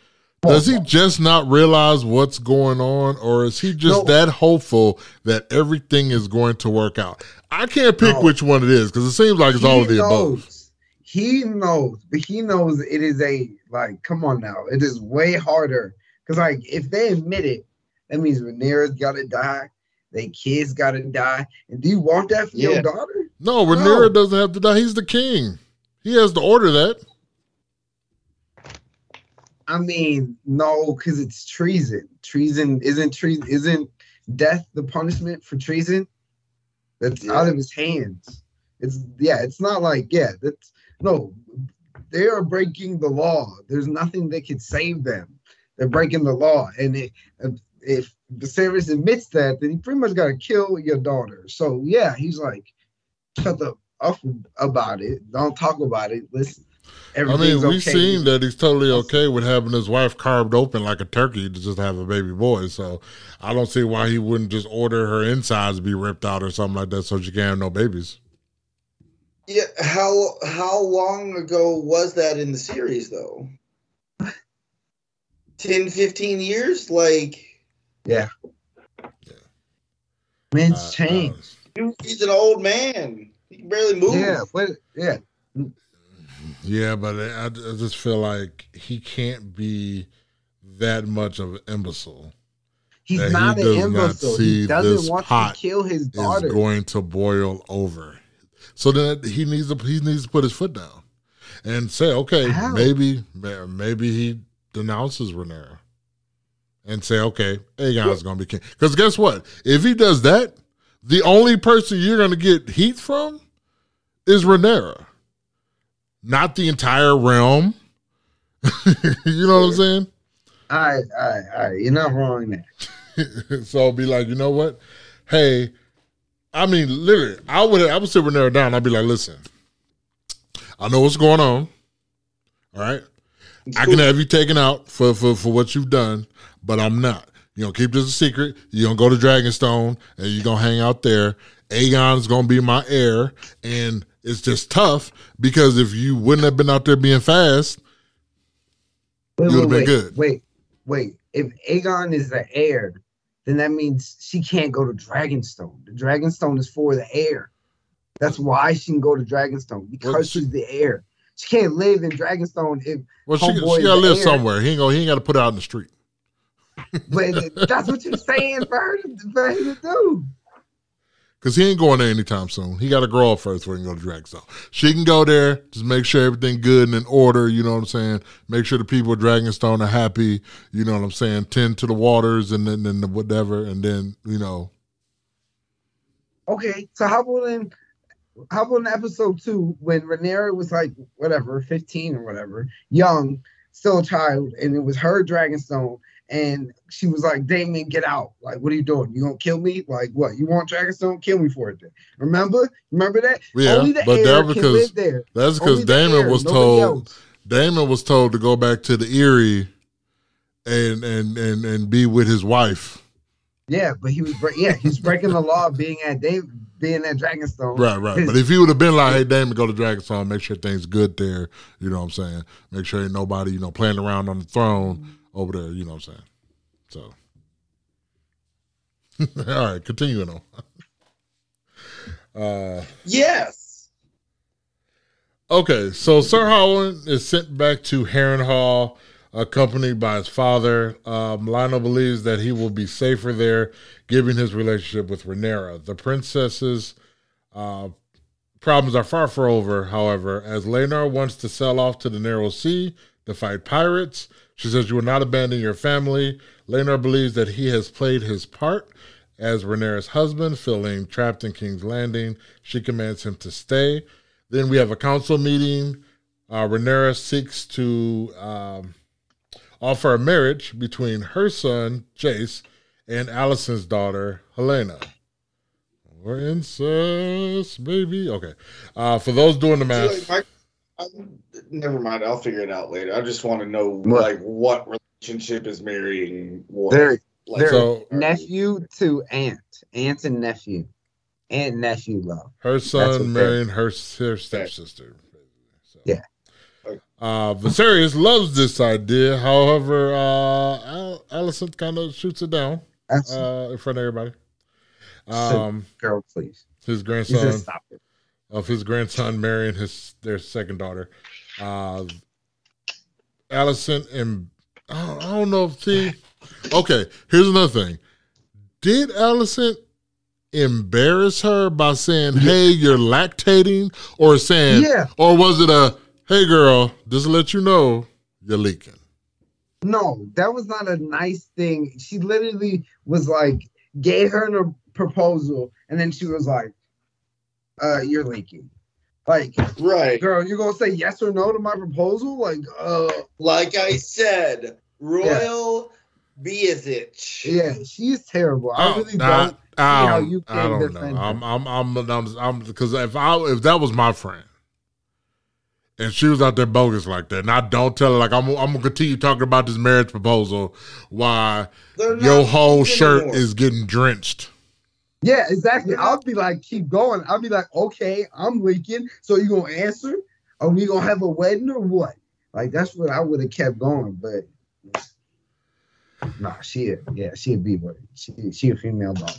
Does he just not realize what's going on, or is he just No. that hopeful that everything is going to work out? I can't pick No. which one it is because it seems like it's all of the above. He knows, but he knows it is a like. Come on now, it is way harder because like if they admit it, that means Rhaenyra's got to die. They kids got to die. And do you want that for Yeah. your daughter? No, Rhaenyra No. doesn't have to die. He's the king. He has to order that. I mean, no, because it's treason. Treason isn't treason. Isn't death the punishment for treason? That's Yeah. out of his hands. It's yeah, it's not like yeah, that's no, they are breaking the law. There's nothing that can save them. They're breaking the law, and it, if Viserys admits that, then he pretty much got to kill your daughter. So yeah, he's like, shut the up about it. Don't talk about it. Listen. I mean, we've okay. seen that he's totally okay with having his wife carved open like a turkey to just have a baby boy. So I don't see why he wouldn't just order her insides be ripped out or something like that so she can't have no babies. Yeah, how how long ago was that in the series though? 10, 15 years? Like Yeah. yeah. Man's uh, changed. Uh, he's an old man. He can barely move. Yeah, but yeah. Yeah, but I, I just feel like he can't be that much of an imbecile. He's not he an imbecile. He doesn't want to kill his daughter. Is going to boil over. So then he needs to he needs to put his foot down and say, okay, How? maybe maybe he denounces Rhaenyra and say, okay, Aegon's going to be king. Because guess what? If he does that, the only person you're going to get heat from is Rhaenyra not the entire realm. you know what I'm saying? All right, all right, all right. You're not wrong there. so I'll be like, you know what? Hey, I mean, literally, I would I would sit with her down. I'd be like, listen, I know what's going on. All right. I can have you taken out for, for, for what you've done, but I'm not. You know, keep this a secret. You're gonna go to Dragonstone and you're gonna hang out there. Aegon is gonna be my heir, and it's just tough because if you wouldn't have been out there being fast, wait, you would have been good. Wait, wait. If Aegon is the heir, then that means she can't go to Dragonstone. The Dragonstone is for the heir. That's why she can go to Dragonstone because well, she, she's the heir. She can't live in Dragonstone if well, she, she gotta live heir. somewhere. He ain't gonna, he ain't got to put her out in the street. but that's what you're saying for her to, for her to do. Because he ain't going there anytime soon. He got to grow up first before he can go to Dragonstone. She can go there, just make sure everything good and in order, you know what I'm saying? Make sure the people at Dragonstone are happy, you know what I'm saying? Tend to the waters and then, then the whatever, and then, you know. Okay, so how about in how about in episode two when Rhaenyra was like whatever, 15 or whatever, young, still a child, and it was her Dragonstone, and she was like, Daemon, get out. Like, what are you doing? You gonna kill me? Like, what? You want Dragonstone? Kill me for it then. Remember? Remember that? Yeah, Only the but that because there. that's because Daemon was told else. Daemon was told to go back to the Eyrie and and and and be with his wife. Yeah, but he was yeah, he's breaking the law being at Dave being at Dragonstone. Right, right. But if he would have been like, hey Daemon, go to Dragonstone, make sure things good there, you know what I'm saying? Make sure ain't nobody, you know, playing around on the throne over there. You know what I'm saying? So, all right, continuing on. Uh, yes. Okay, so Sir Howland is sent back to Harrenhal, accompanied by his father. Um, Lyonel believes that he will be safer there, given his relationship with Rhaenyra. The princess's uh, problems are far from over, however, as Laenor wants to sail off to the Narrow Sea to fight pirates. She says, You will not abandon your family. Laenor believes that he has played his part as Rhaenyra's husband, feeling trapped in King's Landing. She commands him to stay. Then we have a council meeting. Uh, Rhaenyra seeks to um, offer a marriage between her son, Jace, and Alicent's daughter, Helaena. We're incest, baby. Okay. Uh, for those doing the math never mind. I'll figure it out later. I just want to know what? like what relationship is marrying what. They're, like, they're so, nephew to aunt, aunt and nephew, aunt and nephew love. Her son marrying her, her stepsister. So. Yeah. Uh, Viserys loves this idea. However, uh, Alicent kind of shoots it down uh, in front of everybody. Um, girl, please. His grandson. Of his grandson marrying his their second daughter. Uh, Alicent and I don't know if see. Okay, here's another thing. Did Allison embarrass her by saying, "Hey, you're lactating," or saying, "Yeah," or was it a, "Hey, girl, just to let you know, you're leaking"? No, that was not a nice thing. She literally was like, gave her a proposal, and then she was like, uh, you're leaking. Like, right, girl, you gonna say yes or no to my proposal? Like, uh, like I said, Royal yeah. Beazich. Yeah, she's terrible. I oh, really don't. I, how you I don't know. I'm, I'm, I'm, I'm, I'm, because if I, if that was my friend, and she was out there bogus like that. And I don't tell her like I'm, I'm gonna continue talking about this marriage proposal Why your whole shirt anymore. is getting drenched. Yeah, exactly. I'll be like, keep going. I'll be like, okay, I'm leaking. So you gonna answer? Are we gonna have a wedding or what? Like that's what I would have kept going, but nah, she yeah, she'd be what she she a female dog.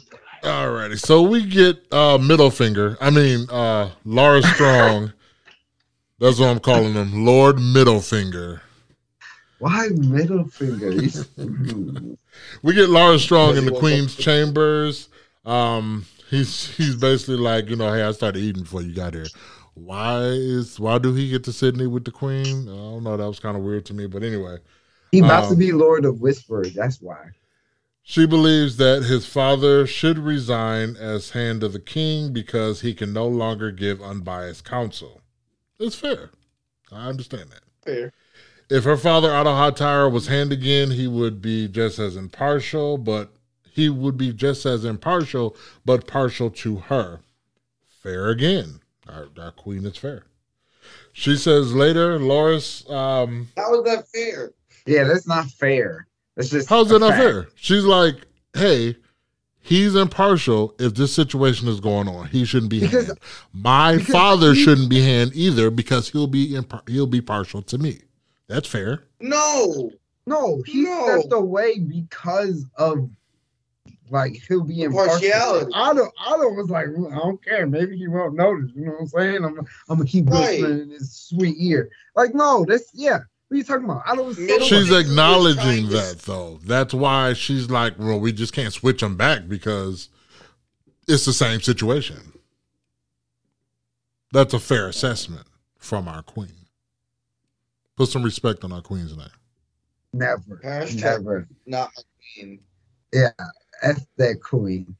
Alrighty, so we get uh middle finger. I mean uh Larys Strong. That's what I'm calling him, Lord Middle Finger. Why middle finger? we get Larys Strong in the Queen's chambers. Um, he's he's basically like, you know, hey, I started eating before you got here. Why is why do he get to Sydney with the Queen? I don't know. That was kind of weird to me, but anyway, he about um, to be Lord of Whispers. That's why. She believes that his father should resign as hand of the king because he can no longer give unbiased counsel. It's fair. I understand that. Fair. If her father, Otto Hightower, was hand again, he would be just as impartial, but he would be just as impartial, but partial to her. Fair again. Our, our queen is fair. She says later, Larys. Um, How is that fair? Yeah, that's not fair. That's just how's that not fair? She's like, hey, he's impartial if this situation is going on. He shouldn't be because, hand. My because father he, shouldn't be hand either because he'll be impar- he'll be partial to me. That's fair. No, no, he no. stepped away because of like he'll be impartiality. Otto, Otto was like, I don't care. Maybe he won't notice. You know what I'm saying? I'm, I'm gonna keep right. whispering in his sweet ear. Like, no, that's yeah. What are you talking about? I don't. She's acknowledging that though. That's why she's like, well, we just can't switch them back because it's the same situation. That's a fair assessment from our queen. Put some respect on our queen's name. Never, Hashtag never, not queen. Yeah, F that queen.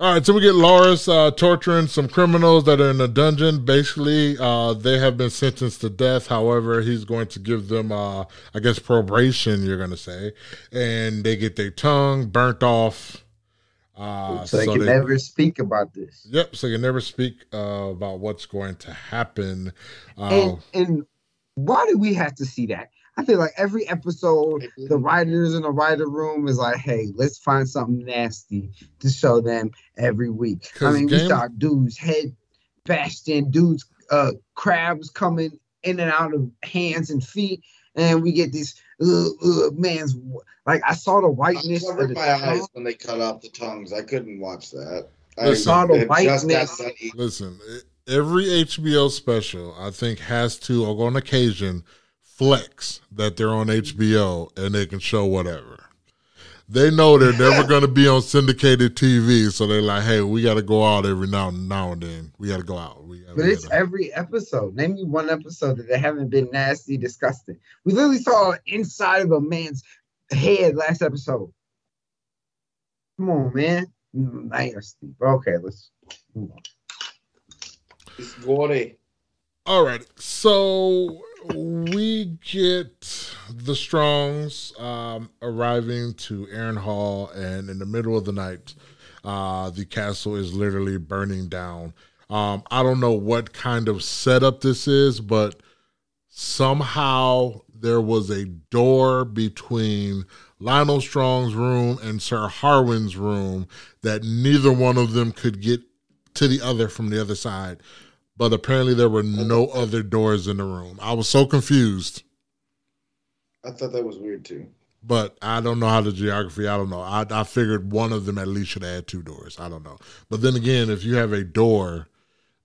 All right, so we get Larys uh, torturing some criminals that are in a dungeon. Basically, uh, they have been sentenced to death. However, he's going to give them, uh, I guess, probation. You're going to say, and they get their tongue burnt off. Uh, so they so can they, never speak about this. Yep, so they can never speak uh, about what's going to happen. Uh, and, and why do we have to see that? I feel like every episode, the writers in the writer room is like, "Hey, let's find something nasty to show them every week." I mean, game... we saw dudes head bashed in, dudes, uh, crabs coming in and out of hands and feet, and we get this uh, uh, man's like I saw the whiteness. I covered my tongue. eyes when they cut off the tongues. I couldn't watch that. I saw the whiteness. Listen, every HBO special I think has to, or on occasion flex that they're on HBO and they can show whatever. They know they're never going to be on syndicated TV, so they're like, "Hey, we got to go out every now and now and then. We got to go out." We gotta, but it's gotta... every episode. Name me one episode that they haven't been nasty, disgusting. We literally saw inside of a man's head last episode. Come on, man, nasty. Okay, let's move on. It's gory. All right, so we get the Strongs um, arriving to Harrenhal, and in the middle of the night, uh, the castle is literally burning down. Um, I don't know what kind of setup this is, but somehow there was a door between Lyonel Strong's room and Sir Harwin's room that neither one of them could get to the other from the other side but apparently there were no other doors in the room. I was so confused. I thought that was weird too. But I don't know how the geography. I don't know. I, I figured one of them at least should add two doors. I don't know. But then again, if you have a door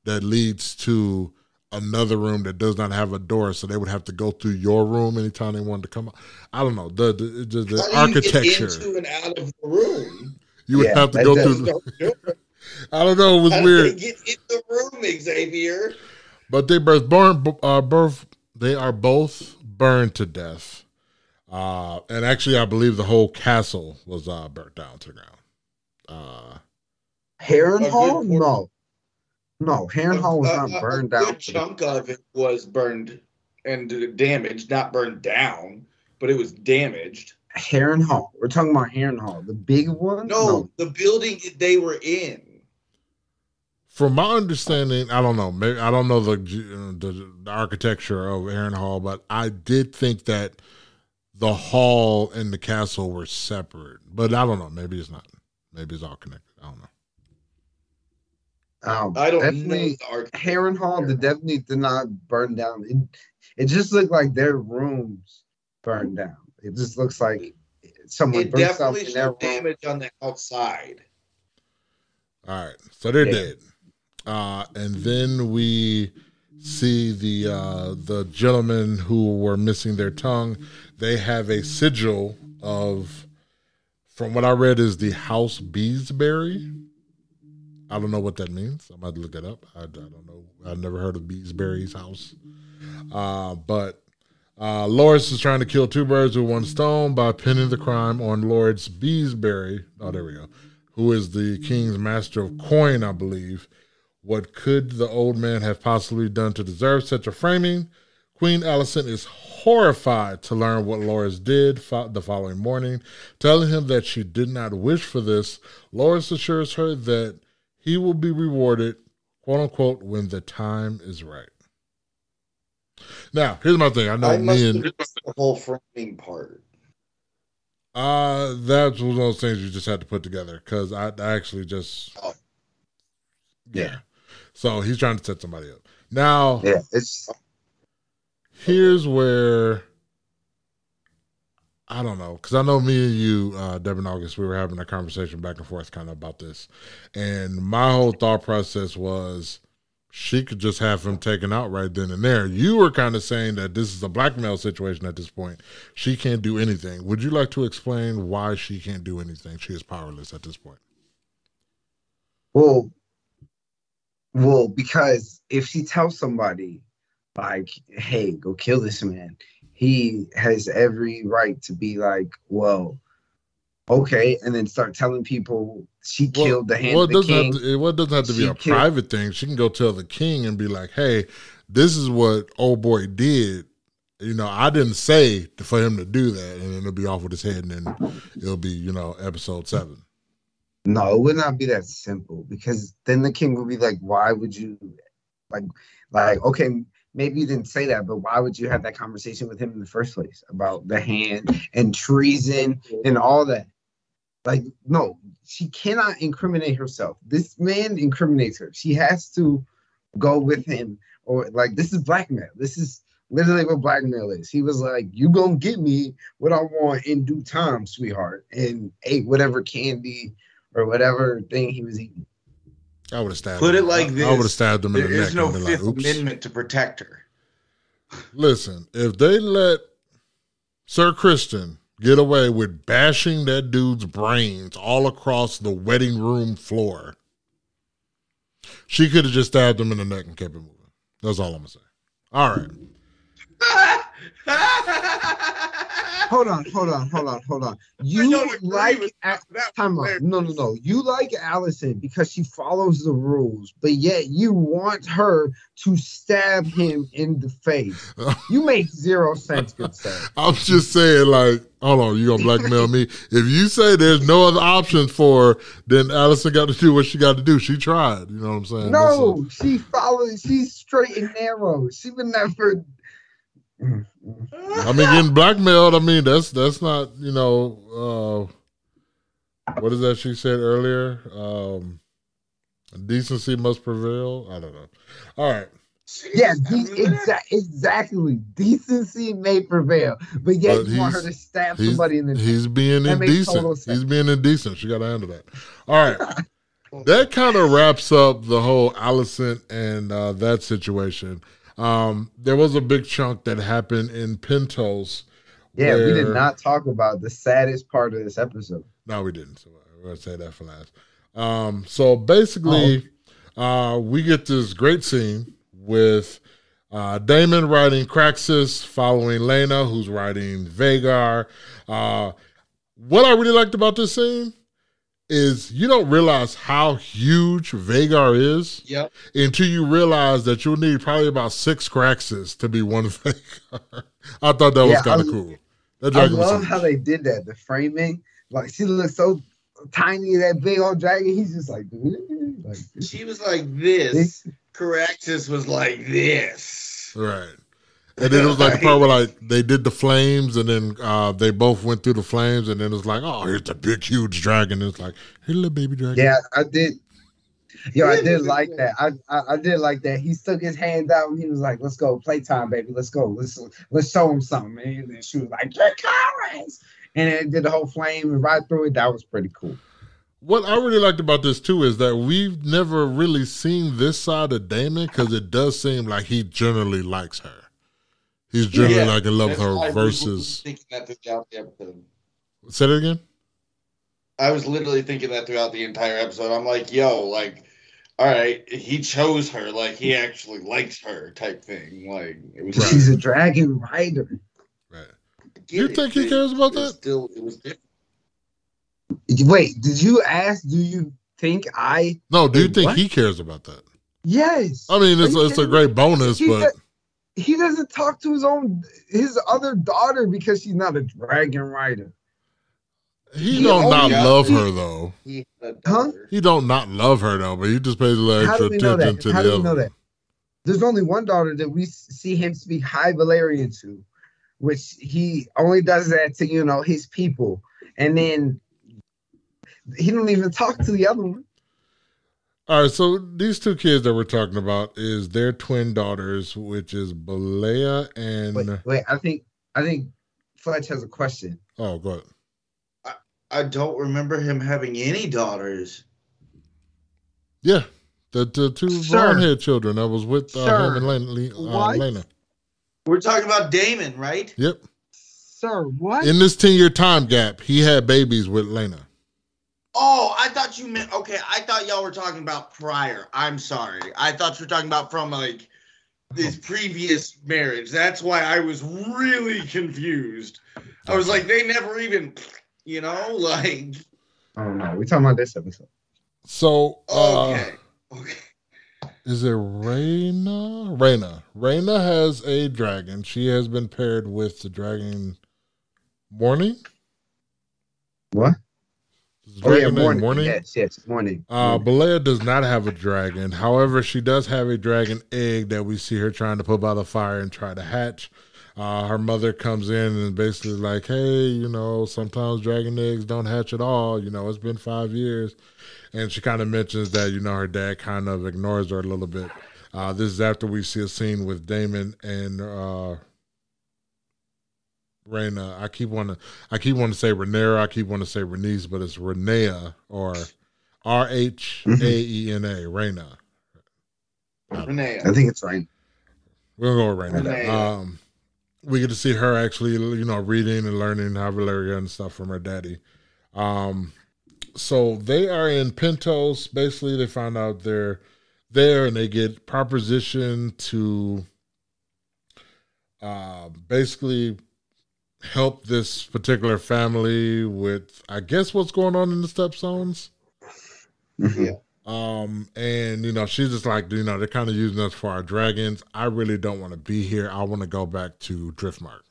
that leads to another room that does not have a door, so they would have to go through your room anytime they wanted to come out. I don't know the the, the, the architecture. into and out of the room. You would yeah, have to go through. I don't know. It was How weird. get in the room, Xavier. But they both burn. Uh, both they are both burned to death. Uh, and actually, I believe the whole castle was uh, burnt down to the ground. Uh, Harrenhal? No. No, Heron Harrenhal was not burned a, a down. Good chunk of it was burned and damaged, not burned down, but it was damaged. Heron Harrenhal. We're talking about Heron Harrenhal, the big one. No, the building they were in. From my understanding, I don't know. Maybe I don't know the the, the architecture of Harrenhal, but I did think that the hall and the castle were separate. But I don't know. Maybe it's not. Maybe it's all connected. I don't know. Um, I don't definitely, know. Harrenhal, the definitely did not burn down. It, it just looked like their rooms burned down. It just looks like someone It burnt definitely something in their showed room. damage on the outside. All right, so they're Yeah. dead, uh, and then we see the uh, the gentlemen who were missing their tongue. They have a sigil of, from what I read, is the House Beesbury. I don't know what that means. I might look it up. I, I don't know. I've never heard of Beesbury's house, uh, but. Uh, is trying to kill two birds with one stone by pinning the crime on Lawrence Beesbury. Oh, there we go who is the king's master of coin, I believe. What could the old man have possibly done to deserve such a framing? Queen Alicent is horrified to learn what Larys did fo- the following morning, telling him that she did not wish for this. Larys assures her that he will be rewarded, quote unquote, when the time is right. Now, here's my thing. I know I must me and the whole framing part. uh that's one of those things you just had to put together because I, I actually just Oh. yeah. So he's trying to set somebody up. Now Yeah, it's here's where I don't know because I know me and you, uh, Devin August, we were having a conversation back and forth kind of about this, and my whole thought process was she could just have him taken out right then and there. You were kind of saying that this is a blackmail situation at this point. She can't do anything. Would you like to explain why she can't do anything? She is powerless at this point. well, well, because if she tells somebody, like, "Hey, go kill this man," he has every right to be like, "Well, okay," and then start telling people she killed the hand well, of the doesn't king. have to, well, it doesn't have to be a killed- private thing. She can go tell the king and be like, "Hey, this is what old boy did." You know, I didn't say for him to do that, and it'll be off with his head, and then it'll be you know episode seven. No, it would not be that simple because then the king would be like, "Why would you, like, like, okay, maybe you didn't say that, but why would you have that conversation with him in the first place about the hand and treason and all that?" Like, no, she cannot incriminate herself. This man incriminates her. She has to go with him, or like, this is blackmail. This is literally what blackmail is. He was like, "You gonna get me what I want in due time, sweetheart," and ate whatever candy or whatever thing he was eating. I would have stabbed. Put him. it like I, this: I would have stabbed him in the neck. is no and been like, Fifth Amendment to protect her. Listen, if they let Sir Criston get away with bashing that dude's brains all across the wedding room floor, she could have just stabbed him in the neck and kept it moving. That's all I'm gonna say. All right. Hold on, hold on, hold on, hold on. You don't agree like with A- that time out. No, no, no. You like Alicent because she follows the rules, but yet you want her to stab him in the face. You make zero sense, good sir. I'm just saying, like, hold on, you gonna blackmail me? If you say there's no other options for her, then Alicent got to do what she got to do. She tried. You know what I'm saying? No, she follows. She's straight and narrow. She would never. I mean, getting blackmailed. I mean, that's that's not you know uh, what is that she said earlier? Um, decency must prevail. I don't know. All right, Yeah, de- exa- exactly. Decency may prevail, but yet But you want her to stab somebody in the he's being That indecent. He's being indecent. She got to handle that. All right. that kind of wraps up the whole Alicent and uh, that situation. Um, there was a big chunk that happened in Pentos. Yeah, we did not talk about the saddest part of this episode. No, we didn't. So we're gonna say that for last. Um, so basically, uh, we get this great scene with uh, Daemon riding Caraxes, following Laena, who's riding Vhagar. Uh, what I really liked about this scene, is you don't realize how huge Vhagar is Yep. until you realize that you'll need probably about six Caraxes to be one Vhagar. I thought that was kind of cool. That I dragon was love huge. how they did that. The framing, like she looks so tiny, that big old dragon. He's just like, like She was like this. Caraxes was like this. Right. And then it was like the part where like they did the flames and then uh, they both went through the flames and then it was like, oh, here's the big huge dragon. It's like, hey little baby dragon. Yeah, I did. Yo, I did like that. I, I I did like that. He stuck his hand out and he was like, "Let's go, playtime, baby. Let's go. Let's let's show him something." Man. And then she was like, "Dracarys!" and it did the whole flame and right through it. That was pretty cool. What I really liked about this too is that we've never really seen this side of Daemon because it does seem like he generally likes her. He's generally Yeah, like in love with That's why her was versus. thinking that throughout the episode. Say it again. I was literally thinking that throughout the entire episode. I'm like, yo, like, all right, he chose her, like he actually likes her, type thing. Like, it was. Right. She's a dragon rider. Right. You it, think he but cares about that? Still, it was different. Wait, did you ask? Do you think I? No, do you think what? he cares about that? Yes. I mean, it's it's a great bonus, He but does- he doesn't talk to his own his other daughter because she's not a dragon rider. he he don't not only- love he- her though. He had Huh? He don't not love her though, but he just pays a little How extra attention to How the do we know other. that? There's only one daughter that we see him speak High Valyrian to, which he only does that to you know his people, and then he don't even talk to the other one. All right, so these two kids that we're talking about is their twin daughters, which is Baela and Wait, wait, I think I think Fletch has a question. oh, go ahead. I I don't remember him having any daughters. Yeah, the the two Sir. blonde haired children that was with uh, Sir. him and Laena. Le- uh, Laena. We're talking about Daemon, right? Yep. Sir, what? In this ten year time gap, he had babies with Laena. Oh, I thought you meant okay. I thought y'all were talking about prior. I'm sorry. I thought you were talking about from like this previous marriage. That's why I was really confused. I was like, they never even, you know, like oh no, we're talking about this episode. So, uh, okay, okay. is it Rhaena? Rhaena. Rhaena has a dragon. She has been paired with the dragon Morning. What? Oh yeah, morning. Morning. Yes, yes, morning. Uh, Baela does not have a dragon. However, she does have a dragon egg that we see her trying to put by the fire and try to hatch. Uh, her mother comes in and basically like, hey, you know, sometimes dragon eggs don't hatch at all. You know, it's been five years. And she kind of mentions that, you know, her dad kind of ignores her a little bit. Uh, this is after we see a scene with Daemon and uh, Rhaena. I keep wanting to, I keep wanting to say Renera. I keep wanting to say Renice, but it's Renea or R H A E N A, Rhaena. Renee. I think it's right. We're gonna go with Rhaena. Renea. Um, we get to see her actually, you know, reading and learning how Valeria and stuff from her daddy. Um, so they are in Pentos. Basically, they find out they're there and they get propositioned to uh, basically help this particular family with, I guess, what's going on in the stepstones. Mhm. Yeah. Um, and you know, she's just like, you know, they're kind of using us for our dragons. I really don't want to be here. I want to go back to Driftmark.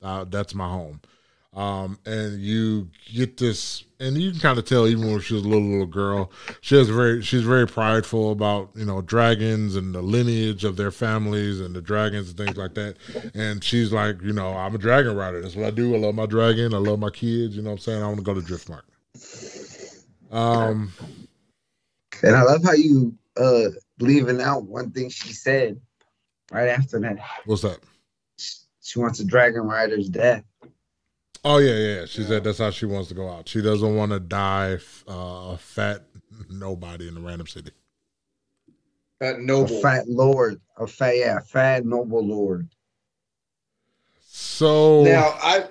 Uh, that's my home. Um, and you get this, and you can kind of tell even when she was a little little girl, she has very, she's very prideful about you know dragons and the lineage of their families and the dragons and things like that. And she's like, you know, I'm a dragon rider. That's what I do. I love my dragon. I love my kids. You know what I'm saying? I want to go to Driftmark. Um. And I love how you uh leaving out one thing she said right after that. What's that? She wants a dragon rider's death. Oh yeah, yeah. yeah. She said that's how she wants to go out. She doesn't want to die uh, a fat nobody in a random city. That A noble. fat lord. A fat yeah, fat noble lord. So Now I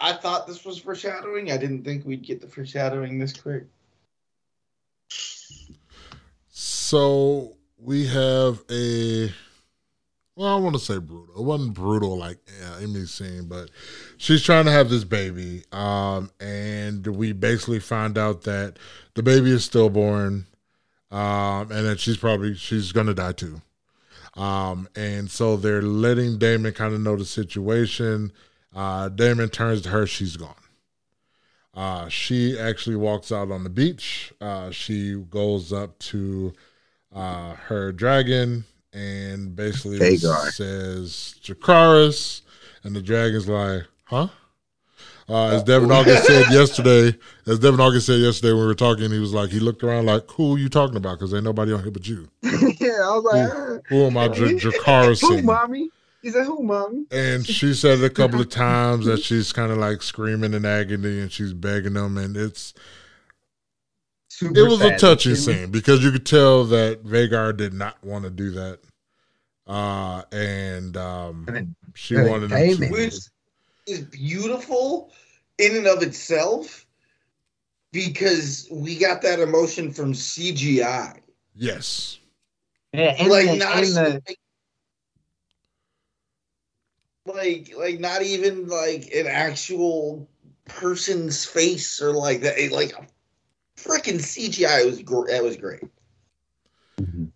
I thought this was foreshadowing. I didn't think we'd get the foreshadowing this quick. so we have a well, I want to say brutal. It wasn't brutal like yeah, Aemma's scene, but she's trying to have this baby. Um, and we basically find out that the baby is stillborn, um, and that she's probably she's gonna die too. Um, and so they're letting Daemon kind of know the situation. Uh, Daemon turns to her, she's gone. Uh, she actually walks out on the beach. Uh, she goes up to uh, her dragon and basically Vhagar. says Dracarys, and the dragon's like, "Huh?" Uh, as Devin August said yesterday, as Devin August said yesterday when we were talking, he was like, he looked around like, "Who are you talking about?" Because ain't nobody on here but you. yeah, I was like, uh, Who am I, Dr- who, mommy? He said, who, mommy? And she said a couple of times that she's kind of like screaming in agony and she's begging them, and it's Super it was a sad. touching Didn't- scene because you could tell that Vhagar did not want to do that, uh, and um, And then- she and wanted him to. Which is beautiful in and of itself because we got that emotion from CGI. Yes, Yeah, and like the- not and even, the- like, like like not even like an actual person's face or like that it- like freaking CGI was gr- that was great.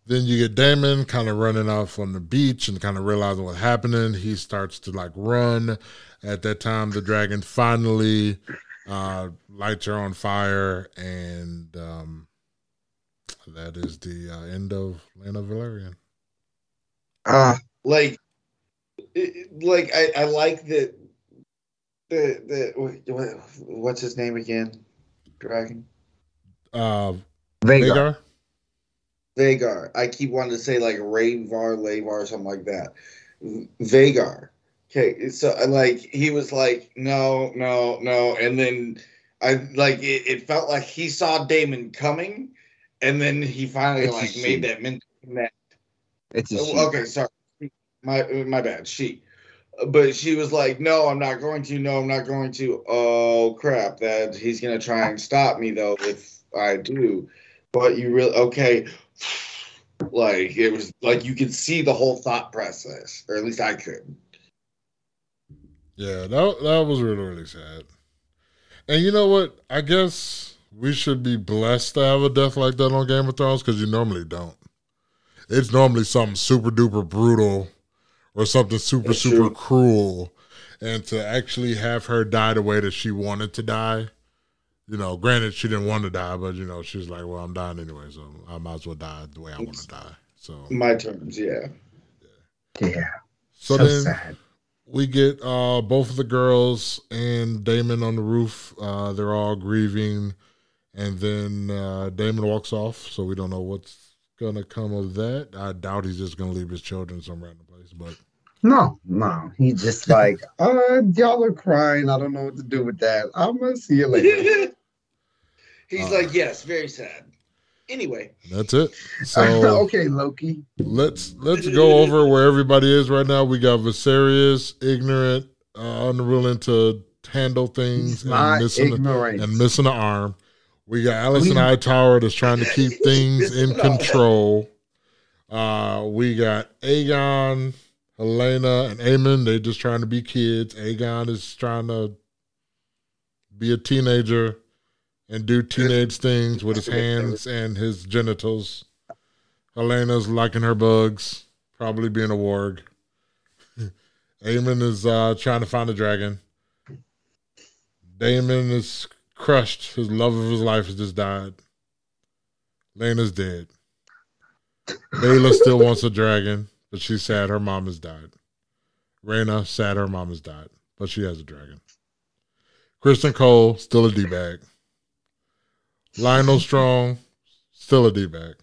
then you get Daemon kind of running off on the beach and kind of realizing what's happening. He starts to like run. At that time, the dragon finally uh, lights her on fire, and um, that is the uh, end of Laena Velaryon. uh, Like it- like I, I like that the the what's his name again? Dragon Uh, Vhagar. Vagar? Vhagar. I keep wanting to say like Ravar, Lavar, or something like that. Vhagar. Okay, so like he was like, no, no, no, and then I like it, it felt like he saw Daemon coming, and then he finally It's like made that mental connect. It's a Oh, she. okay, sorry, my my bad. She, but she was like, no, I'm not going to. No, I'm not going to. Oh crap! That he's gonna try and stop me though if I do. But you really okay? Like it was like you could see the whole thought process, or at least I could. Yeah, that that was really really sad. And you know what? I guess we should be blessed to have a death like that on Game of Thrones because you normally don't. It's normally something super duper brutal or something super That's super true. cruel, and to actually have her die the way that she wanted to die. You know, granted she didn't want to die, but you know she's like, "Well, I'm dying anyway, so I might as well die the way I want to die." So, My terms, yeah. Yeah. so, So, then sad. we get uh both of the girls and Daemon on the roof. Uh they're all grieving and then uh Daemon walks off, so we don't know what's gonna come of that. I doubt he's just gonna leave his children some random place, but No, no. He just like, uh, y'all are crying. I don't know what to do with that. I'm gonna see you later. He's Uh. like, yes, very sad. Anyway, that's it. So okay, Loki. let's let's go over where everybody is right now. We got Viserys, ignorant, uh, unwilling to handle things He's not and missing ignorant. and missing an arm. We got Alicent We- Hightower that's trying to keep things in Missing an arm. control. Uh, we got Aegon, Helaena, and Aemond. They're just trying to be kids. Aegon is trying to be a teenager and do teenage things with his hands and his genitals. Helaena's liking her bugs, probably being a warg. Aemond is uh, trying to find a dragon. Daemon is crushed. His love of his life has just died. Laena's dead. Layla still wants a dragon, but she's sad her mom has died. Rhaena, sad her mom has died, but she has a dragon. Criston Cole, still a D bag. Lyonel Strong, still a D bag.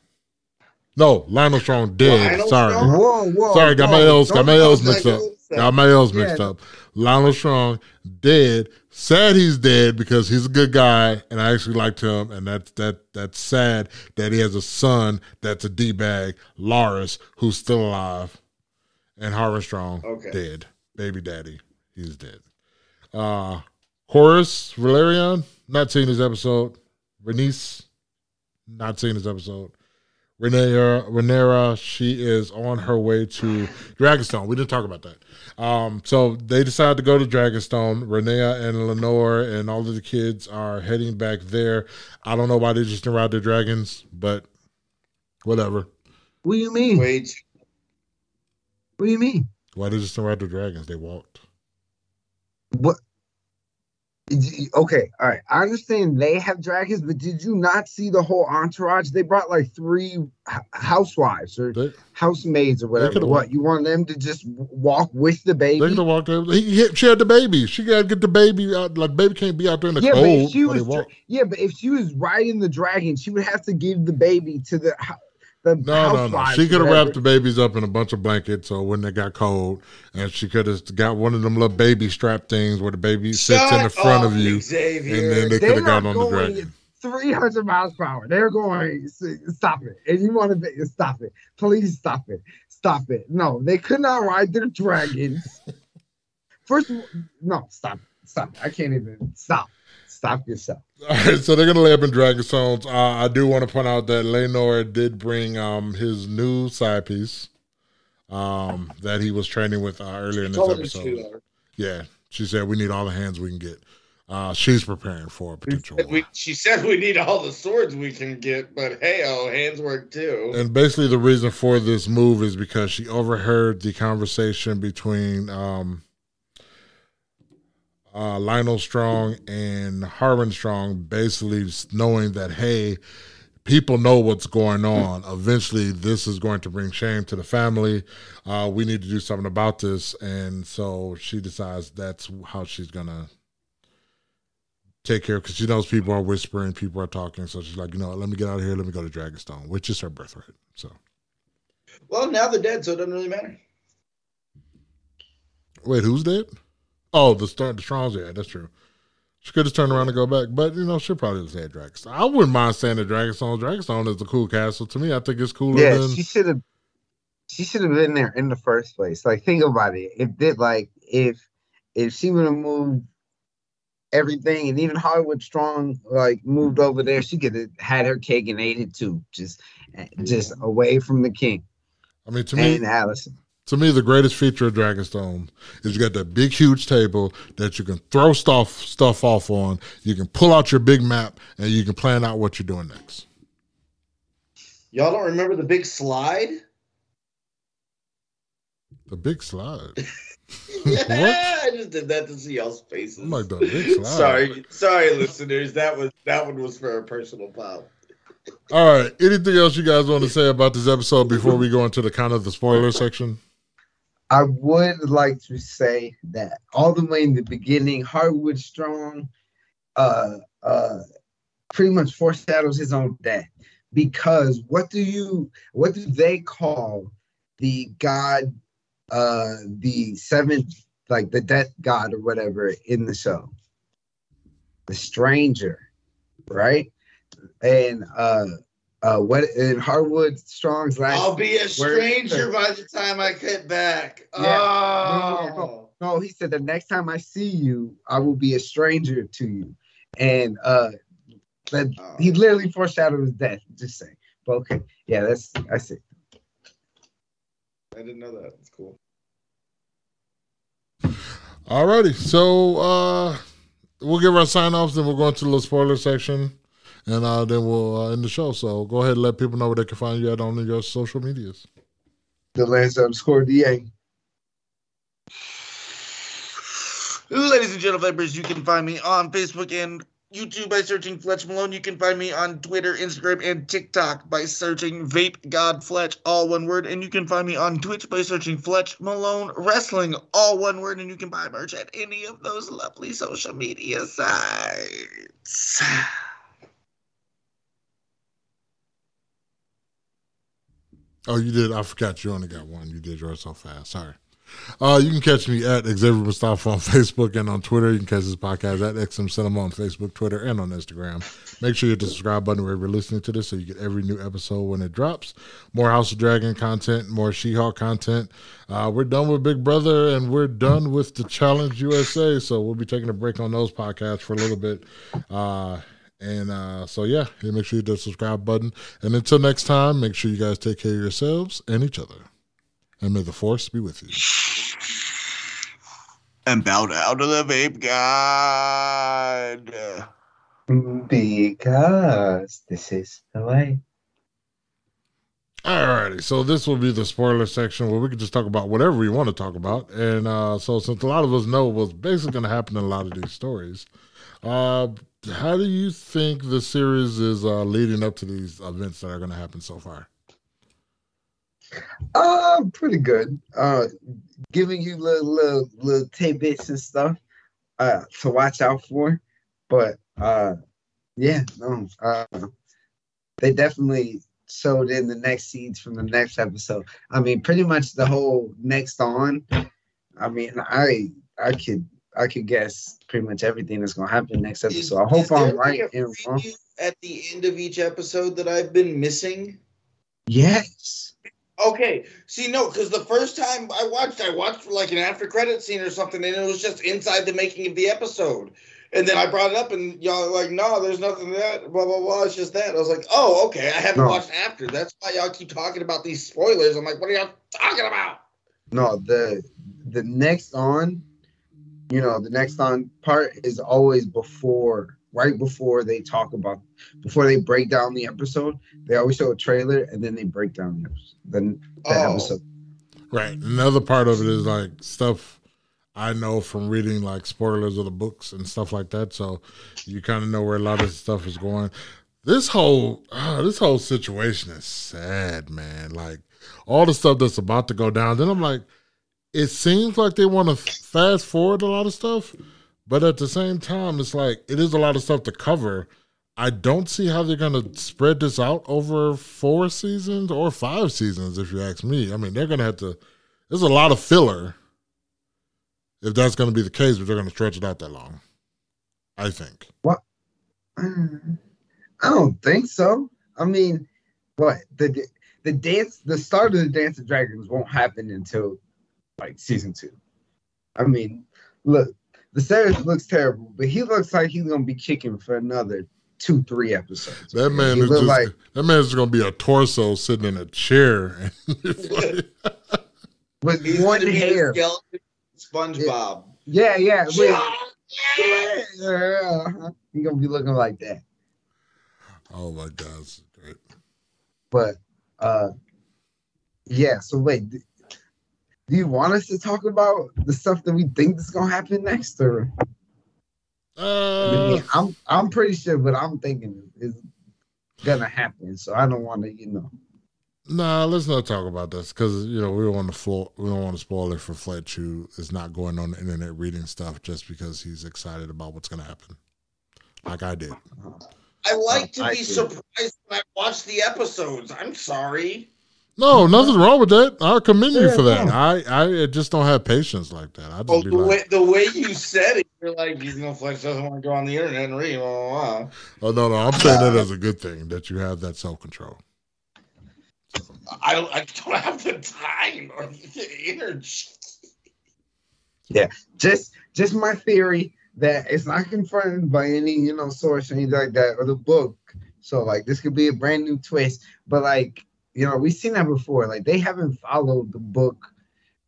No, Lyonel Strong dead. Lyonel Sorry. Strong? Whoa, whoa. Sorry, got my whoa. L's, got my L's mixed up. go of that. Got my L's mixed Yeah. up. Lyonel Strong dead. Sad he's dead because he's a good guy and I actually liked him. And that's that that's sad that he has a son that's a D bag, Larys, who's still alive, and Harvard Strong Okay. dead. Baby daddy, he's dead. Uh Corlys Velaryon, not seen his episode. Bernice, not seen this episode. Rhaenyra, Rhaenyra, she is on her way to Dragonstone. We didn't talk about that. Um, so they decide to go to Dragonstone. Rhaenyra and Laenor and all of the kids are heading back there. I don't know why they just didn't ride the dragons, but whatever. What do you mean? Wait. What do you mean? Why they just didn't ride the dragons? They walked. What? Okay, all right. I understand they have dragons, but did you not see the whole entourage? They brought like three housewives or they, housemaids or whatever. What you want them to just walk with the baby? They could have walked. He, she had the baby. She got to get the baby out. Like baby can't be out there in the yeah, cold. But if she was, yeah, but if she was riding the dragon, she would have to give the baby to the the no, no, no. She could have wrapped the babies up in a bunch of blankets, so when they got cold, and she could have got one of them little baby strap things where the baby Shut sits in the front of you, Xavier. and then they could have gone on the dragon. 300 miles per hour. They're going, stop it. And you want to stop it. Please stop it. Stop it. No, they could not ride their dragons. First all, no, stop. Stop. I can't even stop. Stop yourself. All right, so they're gonna lay up in Dragonstones. Uh, I do want to point out that Laenor did bring um, his new side piece um, that he was training with uh, earlier in this episode. Yeah, she said we need all the hands we can get. Uh, she's preparing for a potential. We, she said we need all the swords we can get, but hey, oh, hands work too. And basically, the reason for this move is because she overheard the conversation between um, uh, Lyonel Strong and Harwin Strong basically knowing that, hey, people know what's going on. Eventually, this is going to bring shame to the family. Uh, we need to do something about this. And so she decides that's how she's going to take care because she knows people are whispering, people are talking. So she's like, you know, let me get out of here. Let me go to Dragonstone, which is her birthright. So. Well, now they're dead, so it doesn't really matter. Wait, who's dead? Oh, the start the Strongs, yeah, that's true. She could just turn around and go back, but you know she'll probably say Dragonstone. I wouldn't mind saying the Dragonstone. Dragonstone is a cool castle to me. I think it's cooler. Yeah, than... she should have. She should have been there in the first place. Like, think about it. If did like if if she would have moved everything, and even Hollywood Strong like moved over there, she could have had her cake and ate it too, just eh, just away from the king. I mean, to me, and Alicent to me, the greatest feature of Dragonstone is you got that big, huge table that you can throw stuff stuff off on. You can pull out your big map and you can plan out what you're doing next. Y'all don't remember the big slide? The big slide. yeah, I just did that to see y'all's faces. I'm like the big slide. sorry, sorry, listeners. That was that one was for a personal pop. All right. Anything else you guys want to say about this episode before we go into the kind of the spoiler section? I would like to say that all the way in the beginning, Harwood Strong uh uh pretty much foreshadows his own death. Because what do you what do they call the god uh the seventh like the death god or whatever in the show? The stranger, right? And uh uh, what in Harwood Strong's last? I'll be a stranger by the time I get back. Yeah. Oh. No, no, he said the next time I see you, I will be a stranger to you, and uh, that oh. he literally foreshadowed his death. Just saying. But okay, yeah, that's I see. I didn't know that. It's cool. Alrighty, so uh, we'll give our sign offs, then we'll go into the spoiler section and uh, then we'll uh, end the show. So go ahead and let people know where they can find you at on your social medias. The Lance underscore DA. Ladies and gentlemen, vapors, you can find me on Facebook and YouTube by searching Fletch Malone. You can find me on Twitter, Instagram, and TikTok by searching Vape God Fletch, all one word. And you can find me on Twitch by searching Fletch Malone Wrestling, all one word. And you can buy merch at any of those lovely social media sites. Oh, you did. I forgot you only got one. You did yours so fast. Sorry. Uh, you can catch me at Xavier Mustafa on Facebook and on Twitter. You can catch this podcast at XM Cinema on Facebook, Twitter, and on Instagram. Make sure you hit the subscribe button wherever you're listening to this so you get every new episode when it drops. More House of Dragon content, more She Hulk content. Uh, we're done with Big Brother and we're done with the Challenge USA. So we'll be taking a break on those podcasts for a little bit. Uh, And uh, so, yeah, make sure you hit the subscribe button. And until next time, make sure you guys take care of yourselves and each other. And may the force be with you. And bow down to the vape god. Because this is the way. Alrighty, so this will be the spoiler section where we can just talk about whatever we want to talk about. And uh, so, since a lot of us know what's basically going to happen in a lot of these stories, uh, how do you think the series is uh, leading up to these events that are going to happen so far? Uh, pretty good. Uh, giving you little little little tidbits and stuff uh to watch out for, but uh, yeah, no, uh, they definitely showed in the next scenes from the next episode. I mean, pretty much the whole next on. I mean, I I could I could guess pretty much everything that's gonna happen next episode. Is, I hope I'm right and wrong. At the end of each episode that I've been missing. Yes. Okay. See, no, because the first time I watched, I watched like an after credit scene or something, and it was just inside the making of the episode. And then I brought it up, and y'all like, no, there's nothing that, blah, blah, blah. It's just that. I was like, oh, okay. I haven't no. watched after. That's why y'all keep talking about these spoilers. I'm like, what are y'all talking about? No, the the next on, you know, the next on part is always before, right before they talk about, before they break down the episode. They always show a trailer, and then they break down the, the, the oh. episode. Right. Another part of it is like stuff I know from reading like spoilers of the books and stuff like that. So you kind of know where a lot of stuff is going. This whole oh, this whole situation is sad, man. Like all the stuff that's about to go down. Then I'm like, it seems like they want to fast forward a lot of stuff, but at the same time, it's like it is a lot of stuff to cover. I don't see how they're gonna spread this out over four seasons or five seasons, if you ask me. I mean, they're gonna have to. There's a lot of filler if that's going to be the case, but they're going to stretch it out that long. I think. What? I don't think so. I mean, what the the dance, the start of the Dance of Dragons won't happen until like season two. I mean, look, Viserys looks terrible, but he looks like he's gonna be kicking for another two, three episodes. That man is just like, that man's gonna be a torso sitting in a chair with one hair. SpongeBob. Yeah, yeah. yeah. yeah. yeah. He gonna be looking like that. Oh my god. But uh yeah, so wait, do, do you want us to talk about the stuff that we think is gonna happen next or uh, I mean, I'm I'm pretty sure what I'm thinking is gonna happen, so I don't want to, you know. Nah, let's not talk about this because you know we don't want to flo- we don't want to spoil it for Fletch, who is not going on the internet reading stuff just because he's excited about what's going to happen, like I did. I like to I be did. surprised when I watch the episodes. I'm sorry. No, nothing wrong with that. I commend you for that. I, I just don't have patience like that. I just oh, the like, way the way you said it, you're like, you know, Fletch doesn't want to go on the internet and read. Blah, blah, blah. Oh no, no, I'm saying that as a good thing that you have that self control. I don't, I don't have the time or the energy. Yeah, just just my theory that it's not confirmed by any you know source or anything like that or the book. So like this could be a brand new twist, but like you know we've seen that before. Like they haven't followed the book,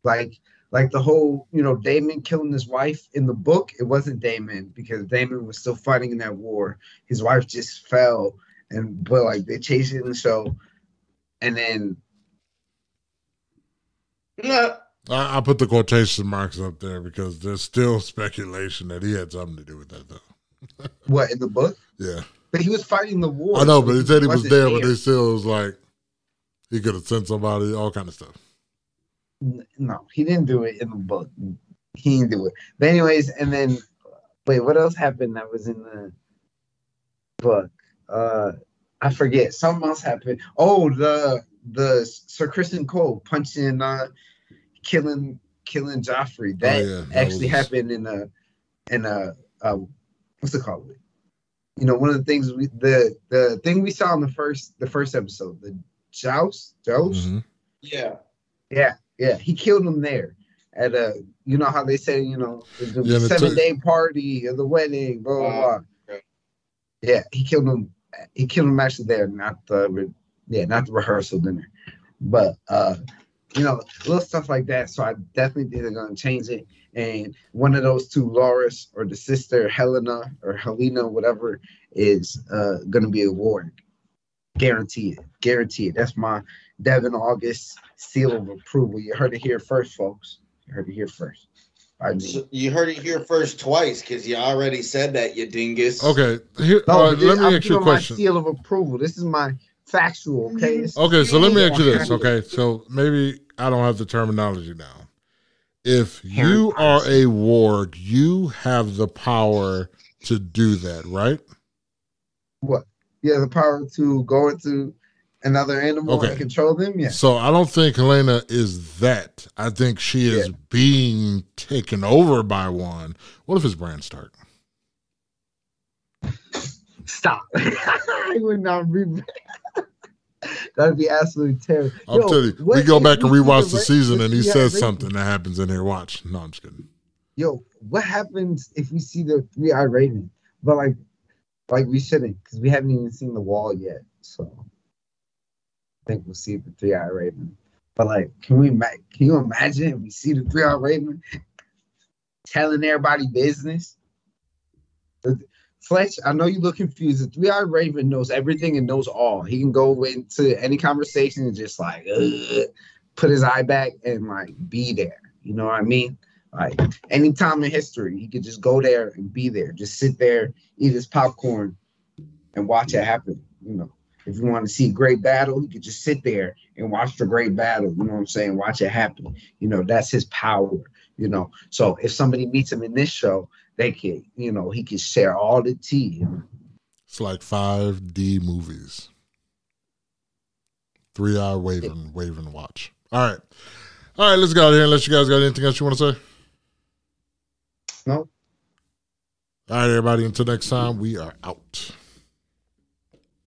like like the whole you know Daemon killing his wife in the book. It wasn't Daemon because Daemon was still fighting in that war. His wife just fell, and but like they chased it in the show and then yeah. I, I put the quotation marks up there because there's still speculation that he had something to do with that, though. what in the book? Yeah, but he was fighting the war. I know, but he said he was there, there, but they still was like he could have sent somebody, all kind of stuff. No, he didn't do it in the book. He didn't do it. But anyways, and then wait, what else happened that was in the book? Uh I forget. Something else happened. Oh, the the Sir Criston Cole punching, uh, killing, killing Joffrey. That, oh, yeah. that actually was... happened in a, in a, uh, what's it called? You know, one of the things we the the thing we saw in the first the first episode, the joust, joust. Mm-hmm. Yeah, yeah, yeah. He killed him there at a. You know how they say, you know, yeah, seven day party of the wedding, blah blah uh, blah. Yeah, he killed him. He killed him actually there, not the yeah, not the rehearsal dinner, but uh, you know, little stuff like that. So I definitely think they're gonna change it. And one of those two, Loras or the sister Helena or Helena, whatever, is uh gonna be a it. Guarantee it. That's my Devin August seal of approval. You heard it here first, folks. You heard it here first. I mean, so you heard it here first twice because you already said that, you dingus. Okay, here, no, uh, let me I'm ask you a question. seal of approval. This is my factual. Okay. Mm-hmm. Okay, so let me ask you this. Okay, so maybe I don't have the terminology now. If you are a warg, you have the power to do that, right? What? You have the power to go into another animal okay. and control them. Yeah. So I don't think Helaena is that. I think she is yeah. being taken over by one. What if it's Bran Stark? Stop. I would not be. That'd be absolutely terrible. I'll Yo, tell you, we go back and rewatch the, the season, and he says something that happens in here. Watch. No, I'm just kidding. Yo, what happens if we see the three eye raven? But like, like we shouldn't, because we haven't even seen the wall yet. So I think we'll see the three eye raven. But like, can we can you imagine if we see the three eye raven telling everybody business? Fletch, I know you look confused. The three eye raven knows everything and knows all. He can go into any conversation and just like put his eye back and like be there. You know what I mean? Like any time in history, he could just go there and be there. Just sit there, eat his popcorn, and watch it happen. You know. If you want to see a great battle, you could just sit there and watch the great battle. You know what I'm saying? Watch it happen. You know, that's his power. You know, so if somebody meets him in this show, they can, you know, he can share all the tea. It's like five D movies. Three eye waving, waving watch. All right. All right, let's go out here unless you guys got anything else you want to say. No. All right, everybody. Until next time, we are out.